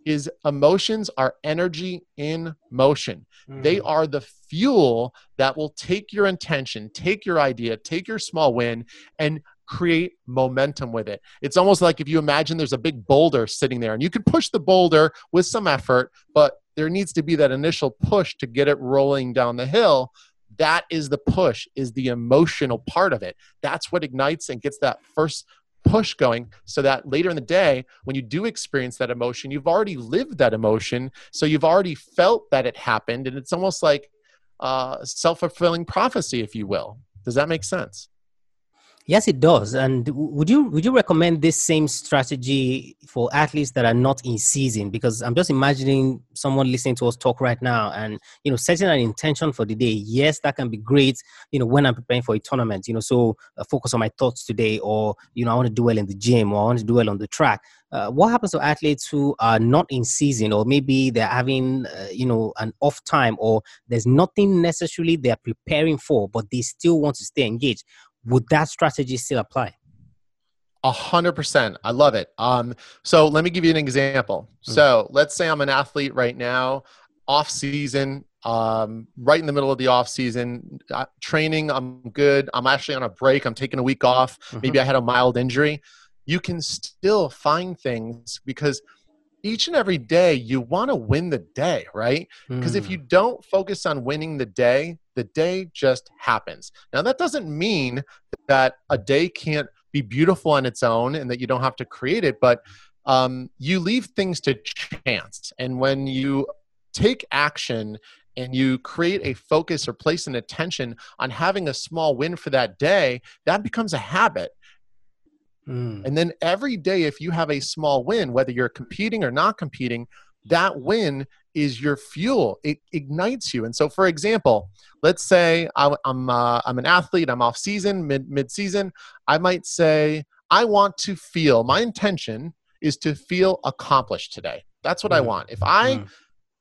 is emotions are energy in motion. Mm. They are the fuel that will take your intention, take your idea, take your small win and create momentum with it. It's almost like if you imagine there's a big boulder sitting there and you can push the boulder with some effort, but there needs to be that initial push to get it rolling down the hill. That is the push, is the emotional part of it. That's what ignites and gets that first push going so that later in the day when you do experience that emotion you've already lived that emotion so you've already felt that it happened and it's almost like uh, self-fulfilling prophecy if you will does that make sense Yes, it does. And would you would you recommend this same strategy for athletes that are not in season? Because I'm just imagining someone listening to us talk right now, and you know, setting an intention for the day. Yes, that can be great. You know, when I'm preparing for a tournament, you know, so uh, focus on my thoughts today, or you know, I want to do well in the gym, or I want to do well on the track. Uh, what happens to athletes who are not in season, or maybe they're having, uh, you know, an off time, or there's nothing necessarily they're preparing for, but they still want to stay engaged? Would that strategy still apply? A hundred percent. I love it. Um, so let me give you an example. Mm-hmm. So let's say I'm an athlete right now, off season, um, right in the middle of the off season, uh, training. I'm good. I'm actually on a break. I'm taking a week off. Mm-hmm. Maybe I had a mild injury. You can still find things because each and every day you want to win the day, right? Because mm. if you don't focus on winning the day, the day just happens. Now, that doesn't mean that a day can't be beautiful on its own and that you don't have to create it, but um, you leave things to chance. And when you take action and you create a focus or place an attention on having a small win for that day, that becomes a habit. Mm. And then every day, if you have a small win, whether you're competing or not competing, that win is your fuel. It ignites you. And so, for example, let's say I, am uh, I'm an athlete. I'm off season, mid mid season. I might say I want to feel. My intention is to feel accomplished today. That's what mm. I want. If I mm.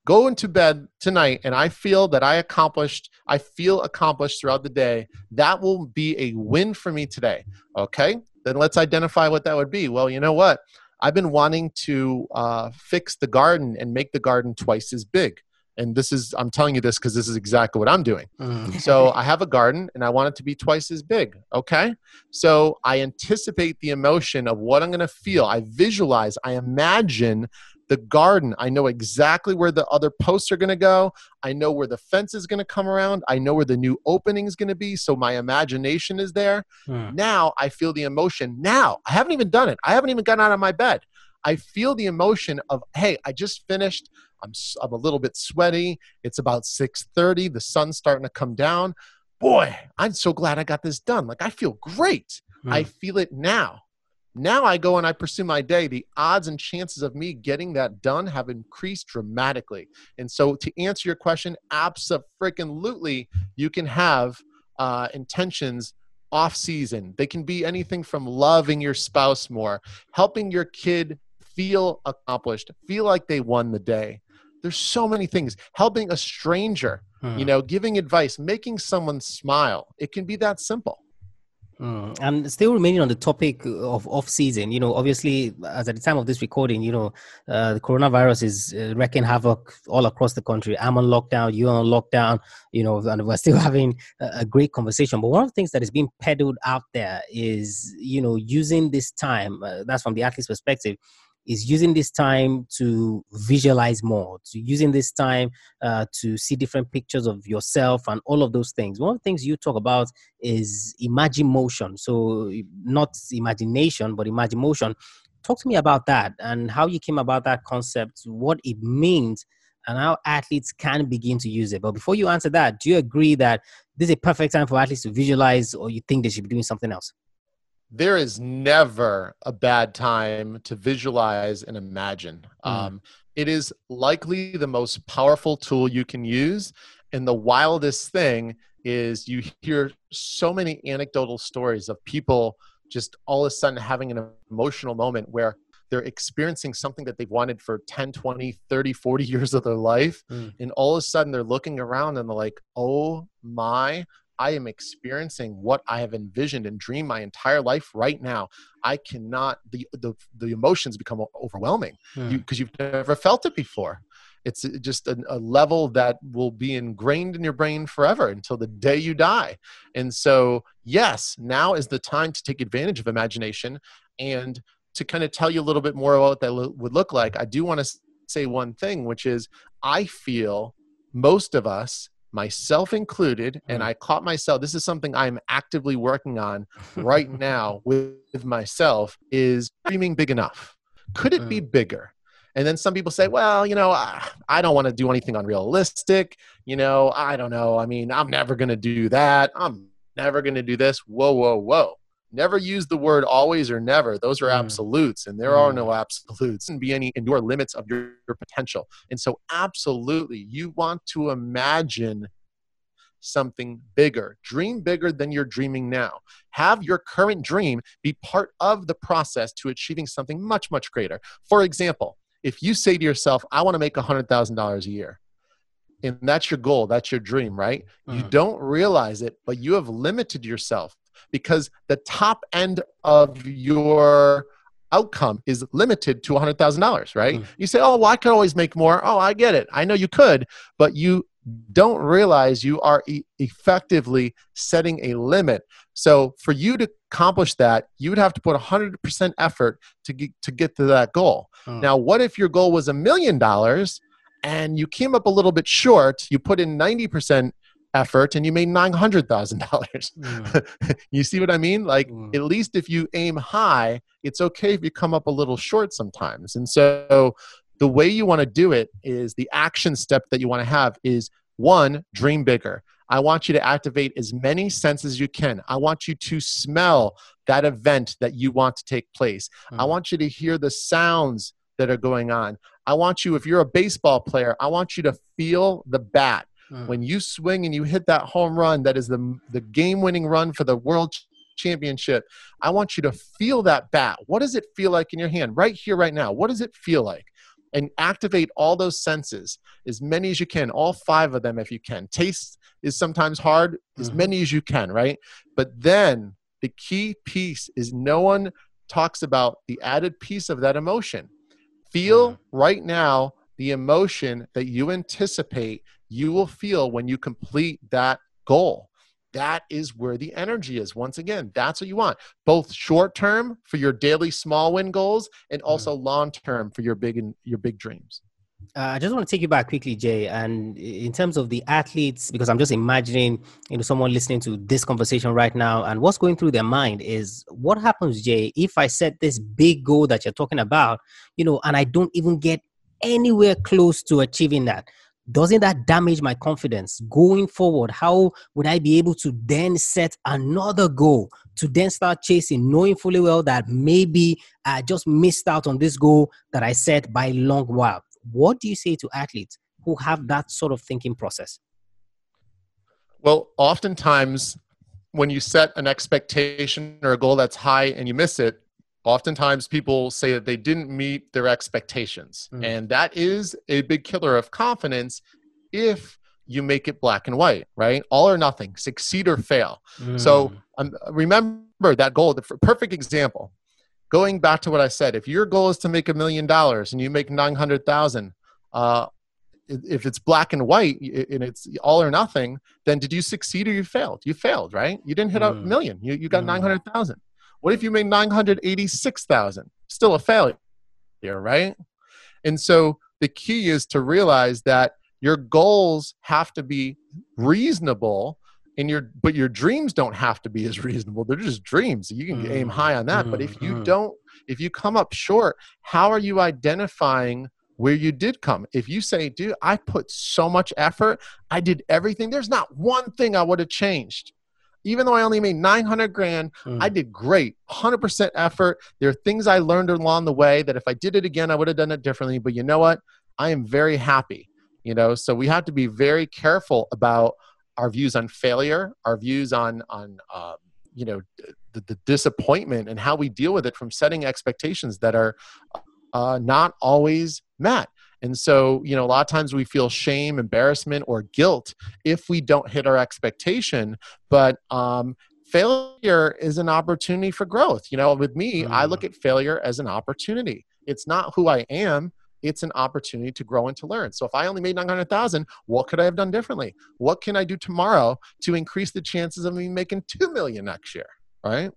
go into bed tonight and I feel that I accomplished, I feel accomplished throughout the day. That will be a win for me today. Okay. Then let's identify what that would be. Well, you know what? I've been wanting to uh, fix the garden and make the garden twice as big. And this is, I'm telling you this because this is exactly what I'm doing. Mm. so I have a garden and I want it to be twice as big. Okay. So I anticipate the emotion of what I'm going to feel. I visualize, I imagine the garden. I know exactly where the other posts are going to go. I know where the fence is going to come around. I know where the new opening is going to be. So my imagination is there. Hmm. Now I feel the emotion. Now I haven't even done it. I haven't even gotten out of my bed. I feel the emotion of, hey, I just finished. I'm, I'm a little bit sweaty. It's about 6:30. The sun's starting to come down. Boy, I'm so glad I got this done. Like I feel great. Hmm. I feel it now. Now I go and I pursue my day. The odds and chances of me getting that done have increased dramatically. And so, to answer your question, absolutely, you can have uh, intentions off season. They can be anything from loving your spouse more, helping your kid feel accomplished, feel like they won the day. There's so many things. Helping a stranger, hmm. you know, giving advice, making someone smile. It can be that simple. Mm. And still remaining on the topic of off season, you know, obviously, as at the time of this recording, you know, uh, the coronavirus is uh, wreaking havoc all across the country. I'm on lockdown, you're on lockdown, you know, and we're still having a, great conversation. But one of the things that is being peddled out there is, you know, using this time, uh, that's from the athlete's perspective, is using this time to visualize more, to using this time uh, to see different pictures of yourself and all of those things. One of the things you talk about is imagine motion. So not imagination, but imagine motion. Talk to me about that and how you came about that concept, what it means, and how athletes can begin to use it. But before you answer that, do you agree that this is a perfect time for athletes to visualize, or you think they should be doing something else? There is never a bad time to visualize and imagine. Mm. Um, it is likely the most powerful tool you can use. And the wildest thing is you hear so many anecdotal stories of people just all of a sudden having an emotional moment where they're experiencing something that they've wanted for 10 20 30 40 years of their life mm. and all of a sudden they're looking around and they're like oh my I am experiencing what I have envisioned and dreamed my entire life right now. I cannot the the, the emotions become overwhelming because you, have never felt it before. It's uh, just a, a, level that will be ingrained in your brain forever until the day you die. And so, yes, now is the time to take advantage of imagination and to kind of tell you a little bit more about what that lo- would look like. I do want to say one thing, which is I feel most of us myself included and mm. i caught myself this is something i'm actively working on right now with, with, myself is dreaming big enough could it be mm. bigger and then some people say well you know i, I don't want to do anything unrealistic you know i don't know i mean i'm never going to do that i'm never going to do this whoa whoa whoa never use the word always or never. Those are mm. absolutes and there mm. are no absolutes. And be any in your limits of your, your potential. And so absolutely you want to imagine something bigger. Dream bigger than you're dreaming now. Have your current dream be part of the process to achieving something much much greater. For example if you say to yourself i want to make $100000 a year and that's your goal that's your dream right? Mm. you don't realize it but you have limited yourself because the top end of your outcome is limited to $100,000, right? Mm. You say, oh, well, I could always make more. Oh, I get it. I know you could, but you don't realize you are e- effectively setting a limit. So for you to accomplish that, you would have to put 100% effort to get, to get to that goal. Mm. Now, what if your goal was a million dollars and you came up a little bit short? You put in 90% effort and you made $900,000. Mm. you see what I mean? Like, mm. at least if you aim high, it's okay if you come up a little short sometimes. And so, the way you want to do it is the action step that you want to have is one, dream bigger. I want you to activate as many senses as you can. I want you to smell that event that you want to take place. Mm. I want you to hear the sounds that are going on. I want you, if you're a baseball player, I want you to feel the bat. Mm. When you swing and you hit that home run, that is the, the game winning run for the world championship. I want you to feel that bat. What does it feel like in your hand right here, right now? What does it feel like? And activate all those senses, as many as you can, all five of them if you can. Taste is sometimes hard, as mm-hmm. many as you can, right? But then the key piece is no one talks about the added piece of that emotion. Feel mm-hmm. right now the emotion that you anticipate you will feel when you complete that goal. That is where the energy is. Once again, that's what you want, both short term for your daily small win goals, and mm-hmm. also long term for your big and your big dreams. Uh, I just want to take you back quickly, Jay. And in terms of the athletes, because I'm just imagining, you know, someone listening to this conversation right now, and what's going through their mind is, what happens, Jay, if I set this big goal that you're talking about, you know, and I don't even get anywhere close to achieving that? Doesn't that damage my confidence? Going forward how would i be able to then set another goal to then start chasing knowing fully well that maybe i just missed out on this goal that i set by a long while? What do you say to athletes who have that sort of thinking process? Well oftentimes when you set an expectation or a goal that's high and you miss it oftentimes people say that they didn't meet their expectations mm. and that is a big killer of confidence if you make it black and white right all or nothing succeed or fail mm. so um, remember that goal the perfect example going back to what i said if your goal is to make a million dollars and you make 900000 uh, if it's black and white and it's all or nothing then did you succeed or you failed you failed right you didn't hit mm. a million you, you got mm. 900000 what if you made 986,000? Still a failure, here, right? And so the key is to realize that your goals have to be reasonable and your but your dreams don't have to be as reasonable. They're just dreams. You can mm, aim high on that. Mm, but if you mm. don't if you come up short how are you identifying where you did come? If you say dude i put so much effort. I did everything. There's not one thing i would have changed even though I only made 900 grand, mm. I did great, 100% effort. There are things I learned along the way that if I did it again, I would have done it differently. But you know what? I am very happy. You know, so we have to be very careful about our views on failure, our views on on um, you know the, the disappointment and how we deal with it from setting expectations that are uh, not always met. And so, you know, a lot of times we feel shame, embarrassment, or guilt if we don't hit our expectation. But um, failure is an opportunity for growth. You know, with me, mm. I look mm. at failure as an opportunity. It's not who I am. It's an opportunity to grow and to learn. So if I only made 900,000, what could I have done differently? What can I do tomorrow to increase the chances of me making 2 million next year? Right?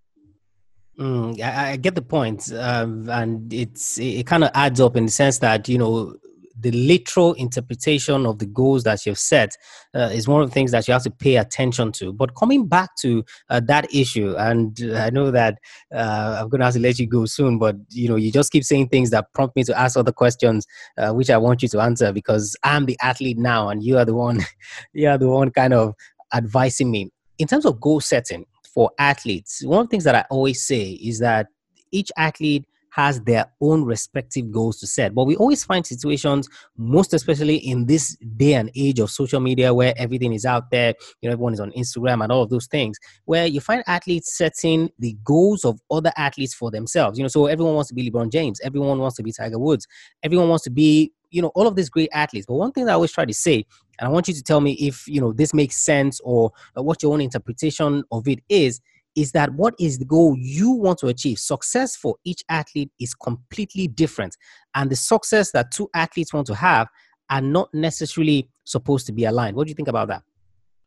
Mm, I, I, get the point, um, and it's it, it kind of adds up in the sense that you know the literal interpretation of the goals that you've set uh, is one of the things that you have to pay attention to. But coming back to uh, that issue, and I know that uh, I'm going to have to let you go soon, but you know, you just keep saying things that prompt me to ask other questions, uh, which I want you to answer because I'm the athlete now, and you are the one, you are the one kind of advising me in terms of goal setting for athletes. One of the things that I always say is that each athlete has their own respective goals to set. But we always find situations, most especially in this day and age of social media where everything is out there, you know, everyone is on Instagram and all of those things, where you find athletes setting the goals of other athletes for themselves. You know, so everyone wants to be LeBron James, everyone wants to be Tiger Woods, everyone wants to be, you know, all of these great athletes. But one thing I always try to say, and I want you to tell me if, you know, this makes sense or what your own interpretation of it is, is that what is the goal you want to achieve? Success for each athlete is completely different. And the success that two athletes want to have are not necessarily supposed to be aligned. What do you think about that?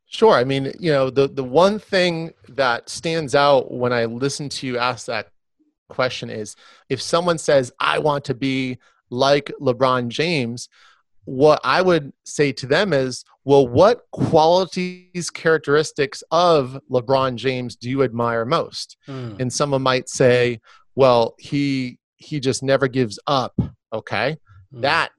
Sure. I mean, you know, the, the one thing that stands out when I listen to you ask that question is if someone says, I want to be like LeBron James, what I would say to them is, well, what qualities, characteristics of LeBron James do you admire most? Mm. And someone might say, well, he he just never gives up. Okay, mm. that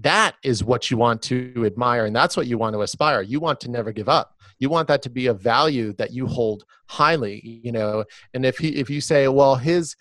that is what you want to admire, and that's what you want to aspire. You want to never give up. You want that to be a value that you hold highly. You know, and if he if you say, well, his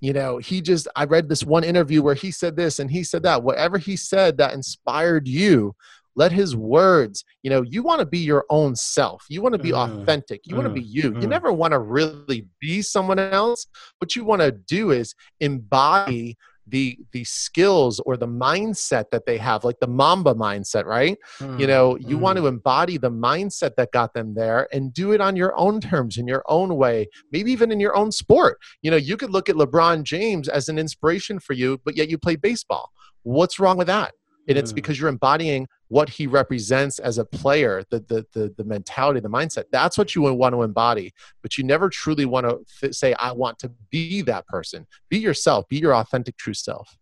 you know he just i read this one interview where he said this and he said that whatever he said that inspired you let his words you know you want to be your own self you want to be mm. authentic you mm. want to be you mm. you never want to really be someone else what you want to do is embody the the skills or the mindset that they have like the mamba mindset right mm, you know you mm. want to embody the mindset that got them there and do it on your own terms in your own way maybe even in your own sport you know you could look at lebron james as an inspiration for you but yet you play baseball what's wrong with that and it's mm. because you're embodying what he represents as a player the, the the the, mentality the mindset that's what you want to embody but you never truly want to say i want to be that person be yourself be your authentic true self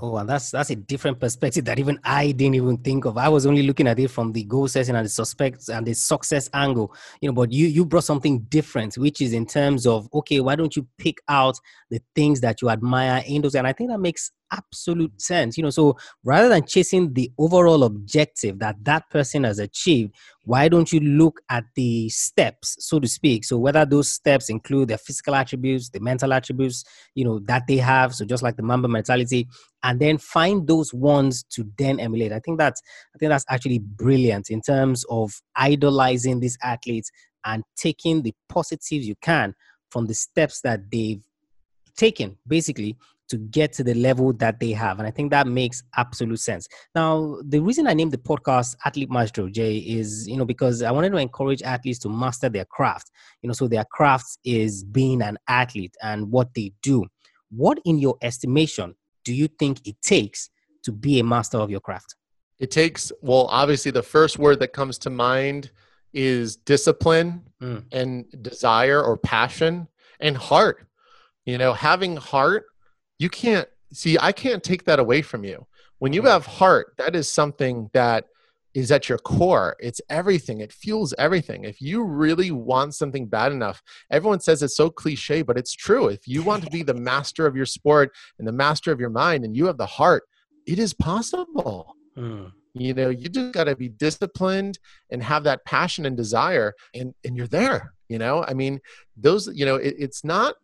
Oh, and that's that's a different perspective that even I didn't even think of. I was only looking at it from the goal setting and the suspects and the success angle, you know. But you you brought something different, which is in terms of okay, why don't you pick out the things that you admire in those? And I think that makes absolute sense you know so rather than chasing the overall objective that that person has achieved why don't you look at the steps so to speak? So whether those steps include their physical attributes the mental attributes you know that they have so just like the mamba mentality and then find those ones to then emulate. I think that's i think that's actually brilliant in terms of idolizing these athletes and taking the positives you can from the steps that they've taken basically to get to the level that they have. And I think that makes absolute sense. Now, the reason I named the podcast Athlete Master Jay, is, you know, because I wanted to encourage athletes to master their craft. You know, so their craft is being an athlete and what they do. What, in your estimation, do you think it takes to be a master of your craft? It takes, well, obviously, the first word that comes to mind is discipline mm. and desire or passion and heart. You know, having heart you can't see i can't take that away from you. When you mm-hmm. have heart that is something that is at your core. It's everything. It fuels everything. If you really want something bad enough everyone says it's so cliche but it's true. If you want to be the master of your sport and the master of your mind and you have the heart it is possible. Mm. you know you just got to be disciplined and have that passion and desire and and you're there you know? I mean those you know it, it's not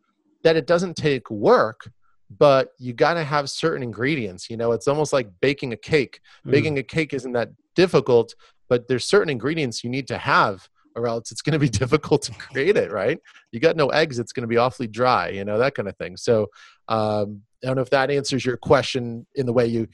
that it doesn't take work but you got to have certain ingredients you know it's almost like baking a cake mm. baking a cake isn't that difficult but there's certain ingredients you need to have or else it's going to be difficult to create it, right? You got no eggs, it's going to be awfully dry, you know, that kind of thing. So um, I don't know if that answers your question in the way you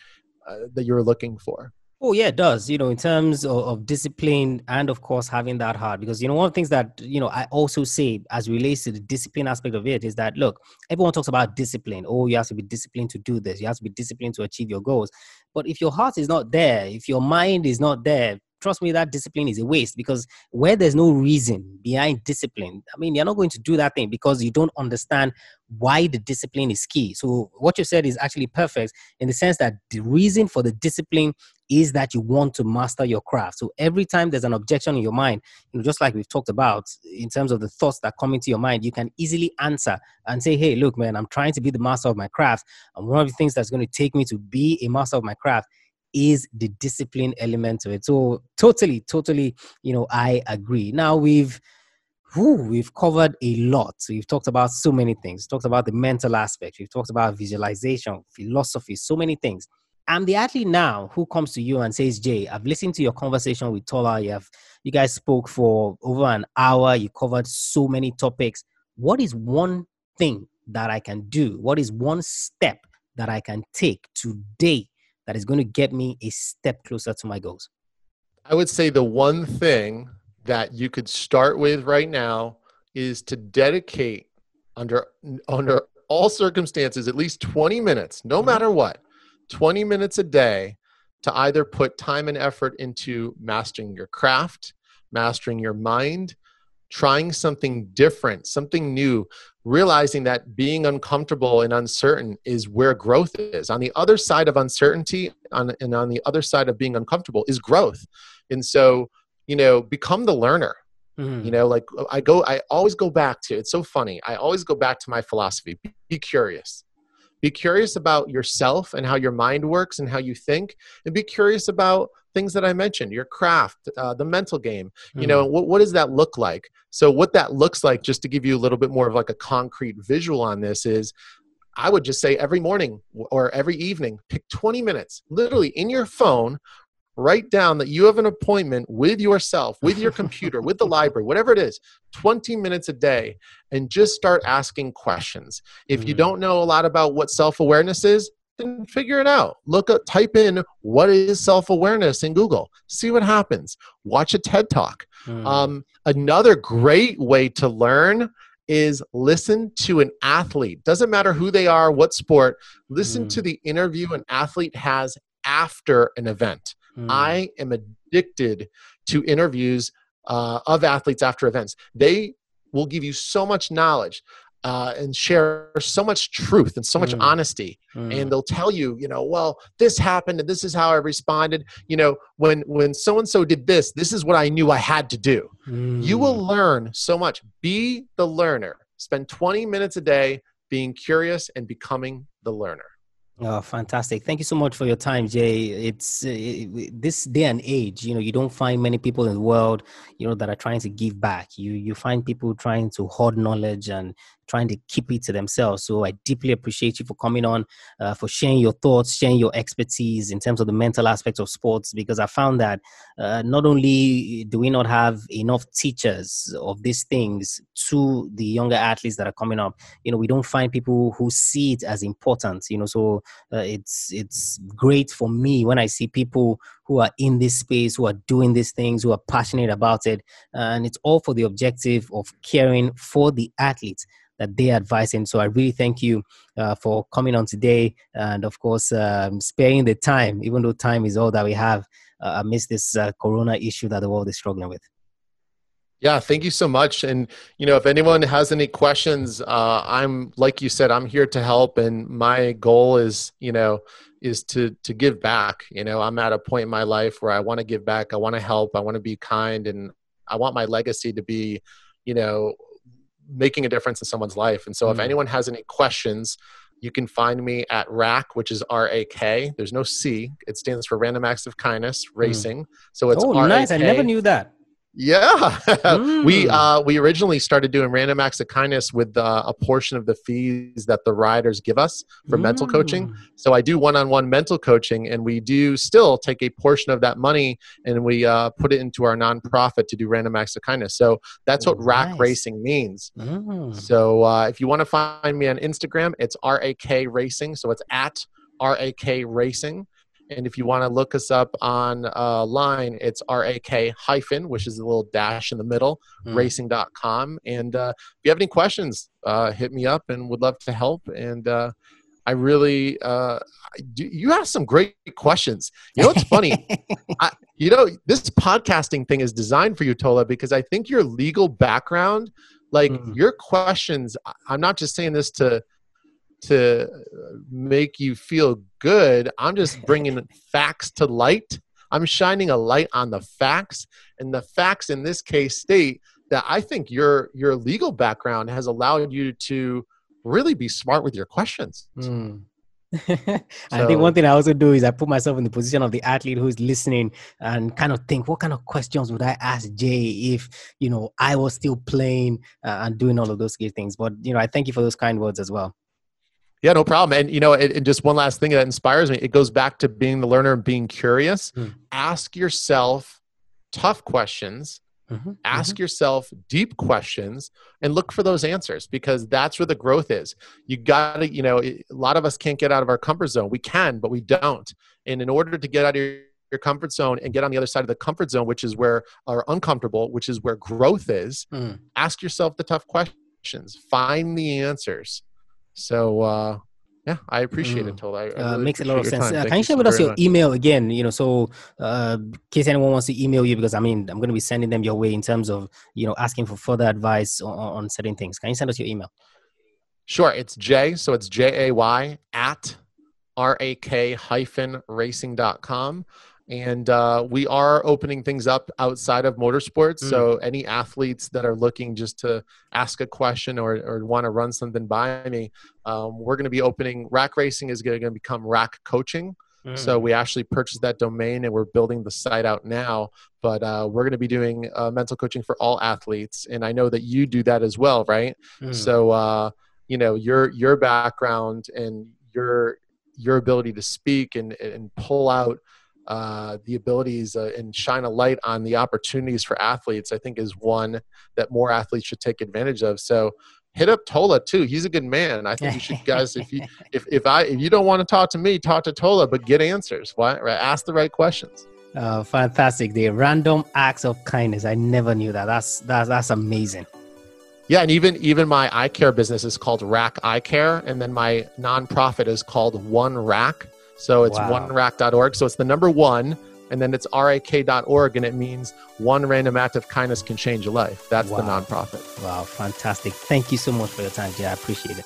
uh, that you were looking for. Oh yeah, it does. You know, in terms of, of, discipline and of course having that heart, because you know one of the things that you know I also say as relates to the discipline aspect of it is that look, everyone talks about discipline. Oh, you have to be disciplined to do this. You have to be disciplined to achieve your goals. But if your heart is not there, if your mind is not there, trust me, that discipline is a waste because where there's no reason behind discipline, I mean, you're not going to do that thing because you don't understand why the discipline is key. So, what you said is actually perfect in the sense that the reason for the discipline is that you want to master your craft. So, every time there's an objection in your mind, you know, just like we've talked about in terms of the thoughts that come into your mind, you can easily answer and say, Hey, look, man, I'm trying to be the master of my craft. And one of the things that's going to take me to be a master of my craft is the discipline element of it. So totally, totally, you know, I agree. Now we've whew, we've covered a lot. We've talked about so many things. Talked about the mental aspect. We've talked about visualization, philosophy, so many things. I'm the athlete now who comes to you and says, Jay, I've listened to your conversation with Tola. You have you guys spoke for over an hour. You covered so many topics. What is one thing that I can do? What is one step that I can take today that is going to get me a step closer to my goals? I would say the one thing that you could start with right now is to dedicate under under all circumstances at least 20 minutes, no mm-hmm. matter what, 20 minutes a day to either put time and effort into mastering your craft, mastering your mind, trying something different, something new, realizing that being uncomfortable and uncertain is where growth is. On the other side of uncertainty on, and on the other side of being uncomfortable is growth. And so, you know, become the learner. Mm-hmm. You know, like I go, I always go back to it's so funny. I always go back to my philosophy be, be curious. Be curious about yourself and how your mind works and how you think, and be curious about things that I mentioned, your craft, uh, the mental game. You know, mm. what, what does that look like? So, what that looks like, just to give you a little bit more of like a concrete visual on this, is I would just say every morning or every evening, pick 20 minutes, literally in your phone, write down that you have an appointment with yourself, with your computer, with the library, whatever it is, 20 minutes a day, and just start asking questions. If you mm. don't know a lot about what self awareness is, then figure it out. Look up, type in what is self awareness in Google. See what happens. Watch a TED talk. Mm. Um, another great way to learn is listen to an athlete. Doesn't matter who they are, what sport. Listen mm. to the interview an athlete has after an event. Mm. I am addicted to interviews uh, of athletes after events. They will give you so much knowledge uh, and share so much truth and so much mm. honesty mm. and they'll tell you you know well this happened and this is how i responded you know when when so and so did this this is what i knew i had to do mm. you will mm. learn so much be the learner spend 20 minutes a day being curious and becoming the learner Oh, fantastic! Thank you so much for your time, Jay. It's uh, this day and age. You know, you don't find many people in the world, you know, that are trying to give back. You you find people trying to hoard knowledge and trying to keep it to themselves. So I deeply appreciate you for coming on, uh, for sharing your thoughts, sharing your expertise in terms of the mental aspects of sports, because I found that uh, not only do we not have enough teachers of these things to the younger athletes that are coming up, you know, we don't find people who see it as important, you know, so uh, it's, it's great for me when I see people who are in this space, who are doing these things, who are passionate about it. and it's all for the objective of caring for the athletes that they advise in. So I really thank you uh, for coming on today and, of course, um, sparing the time, even though time is all that we have uh, amidst this uh, corona issue that the world is struggling with. Yeah, thank you so much. And you know, if anyone has any questions, uh, I'm like you said, I'm here to help. And my goal is, you know, is to to give back. You know, I'm at a point in my life where I want to give back. I want to help. I want to be kind, and I want my legacy to be, you know, making a difference in someone's life. And so, mm. if anyone has any questions, you can find me at RAK, which is R A K. There's no C. It stands for Random Acts of Kindness mm. Racing. Mm. So it's oh, R-A-K. nice. I never knew that. Yeah, we Mm. uh, we originally started doing random acts of kindness with uh, a portion of the fees that the riders give us for mental coaching. Mm. So I do one-on-one mental coaching, and we do still take a portion of that money and we uh, put it into our nonprofit to do random acts of kindness. So that's what RAK Racing means. Mm. So uh, if you want to find me on Instagram, it's RAK Racing. So it's at RAK Racing. And if you want to look us up on uh, line, it's RAK hyphen, which is a little dash in the middle, Mm. racing.com. And uh, if you have any questions, uh, hit me up and would love to help. And uh, I really, uh, you asked some great questions. You know what's funny? I, you know, this podcasting thing is designed for you, Tola, because I think your legal background, like Mm. your questions, I'm not just saying this to to make you feel good. I'm just bringing facts to light. I'm shining a light on the facts, and the facts in this case state that I think your your legal background has allowed you to really be smart with your questions. Mm. I think one thing I also do is I put myself in the position of the athlete who's listening and kind of think, what kind of questions would I ask Jay if you know I was still playing uh, and doing all of those good things? But you know, I thank you for those kind words as well. Yeah, no problem. And you know, and, and just one last thing that inspires me, it goes back to being the learner and being curious. Mm. Ask yourself tough questions, Mhm, ask yourself deep questions and look for those answers because that's where the growth is. You got to, you know, a lot of us can't get out of our comfort zone. We can, but we don't. And in order to get out of your, your comfort zone and get on the other side of the comfort zone, which is where are uncomfortable, which is where growth is, mm. ask yourself the tough questions, find the answers. So, uh, yeah, I appreciate it, Mm. Tola. I- I Uh, really makes a lot of sense. Uh, can you share with us your much. email again? You know, so uh, in case anyone wants to email you, because I mean, I'm going to be sending them your way in terms of you know asking for further advice on, on certain things. Can you send us your email? Sure, it's Jay. So it's J A Y at rak hyphen racing.com. And uh, we are opening things up outside of motorsports. So any athletes that are looking just to ask a question or, or want to run something by me, um, we're going to be opening. RAK Racing is going to become RAK Coaching. So Mm. we actually purchased that domain and we're building the site out now. But uh, we're going to be doing uh, mental coaching for all athletes, and I know that you do that as well, right? Mm. So uh, you know your your background and your your ability to speak and and pull out uh, the abilities uh, and shine a light on the opportunities for athletes, I think is one that more athletes should take advantage of. So hit up Tola too. He's a good man. I think you should guys if you if if I if you don't want to talk to me, talk to Tola, but get answers. Why? Right? Ask the right questions. Uh, fantastic. The random acts of kindness. I never knew that. That's that's that's amazing. Yeah, and even even my eye care business is called RAK Eye Care, and then my nonprofit is called One RAK. So it's Wow. onerak.org. So it's the number one, and then it's rak.org, and it means one random act of kindness can change a life. That's the nonprofit. Wow, fantastic. Thank you so much for your time, Jay. I appreciate it.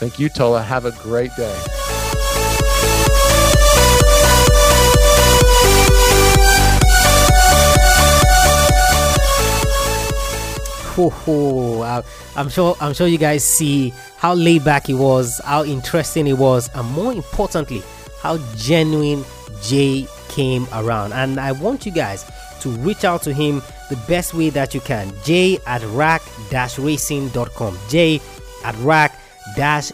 Thank you, Tola. Have a great day. Uh, I'm sure I'm sure you guys see how laid back he was, how interesting it was, and more importantly, how genuine Jay came around. And I want you guys to reach out to him the best way that you can. Jay at rak-racing.com. Jay at rak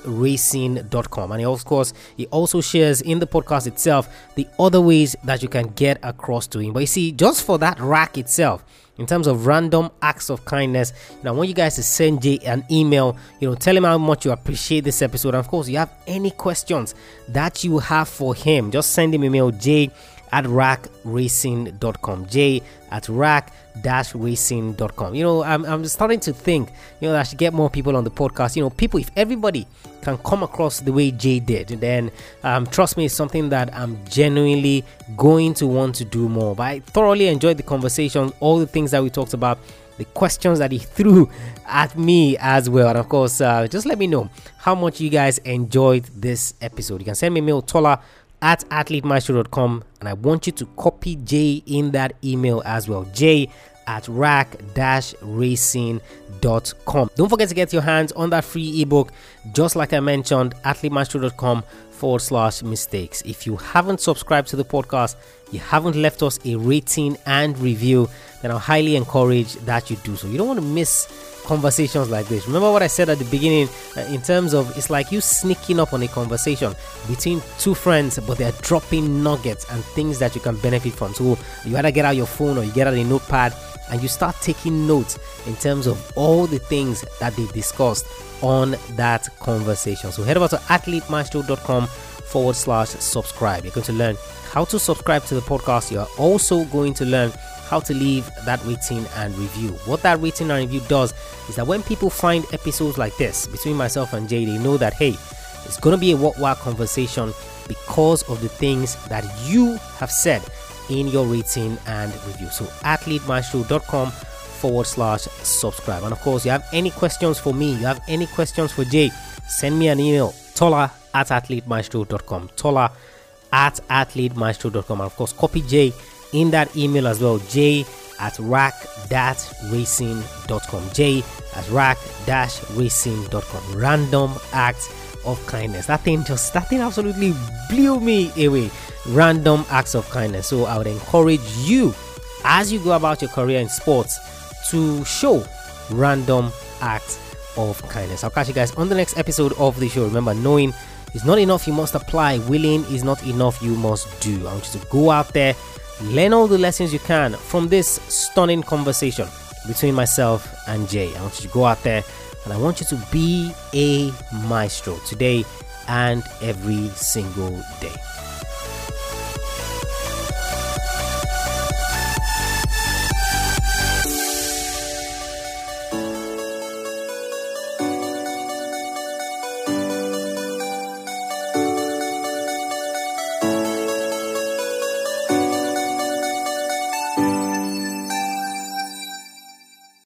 racing.com and he, of course he also shares in the podcast itself the other ways that you can get across to him but you see just for that RAK itself in terms of random acts of kindness. Know, i want you guys to send jay an email you know tell him how much you appreciate this episode. And of course you have any questions that you have for him just send him an email jay at rakracing.com j at rak-racing.com you know I'm, I'm starting to think you know I should get more people on the podcast. You know people if everybody can come across the way jay did then um, trust me it's something that i'm genuinely going to want to do more. But i thoroughly enjoyed the conversation all the things that we talked about the questions that he threw at me as well. And of course uh, just let me know how much you guys enjoyed this episode. You can send me a mail tola at athletemaestro.com and I want you to copy Jay in that email as well. Jay at rak-racing.com. Don't forget to get your hands on that free ebook, just like I mentioned, athletemaestro.com forward slash mistakes. If you haven't subscribed to the podcast, you haven't left us a rating and review, then I highly encourage that you do so. You don't want to miss conversations like this. Remember what I said at the beginning uh, in terms of it's like you sneaking up on a conversation between two friends, but they're dropping nuggets and things that you can benefit from. So you either get out your phone or you get out a notepad and you start taking notes in terms of all the things that they've discussed on that conversation. So head over to athletemaestro.com forward slash subscribe. You're going to learn how to subscribe to the podcast. You're also going to learn how to leave that rating and review. What that rating and review does is that when people find episodes like this between myself and Jay, they know that hey, it's going to be a worthwhile conversation because of the things that you have said in your rating and review. So athletemaestro.com forward slash subscribe. And of course, you have any questions for me, you have any questions for Jay, send me an email, tola at athletemaestro.com. Tola at athletemaestro.com. And of course, copy Jay in that email as well, j at rak-racing.com. J at rak-racing.com. Random acts of kindness. That thing just, that thing absolutely blew me away. Random acts of kindness. So I would encourage you as you go about your career in sports to show random acts of kindness. I'll catch you guys on the next episode of the show. Remember, knowing is not enough, you must apply. Willing is not enough, you must do. I want you to go out there, learn all the lessons you can from this stunning conversation between myself and Jay. I want you to go out there and I want you to be a maestro today and every single day.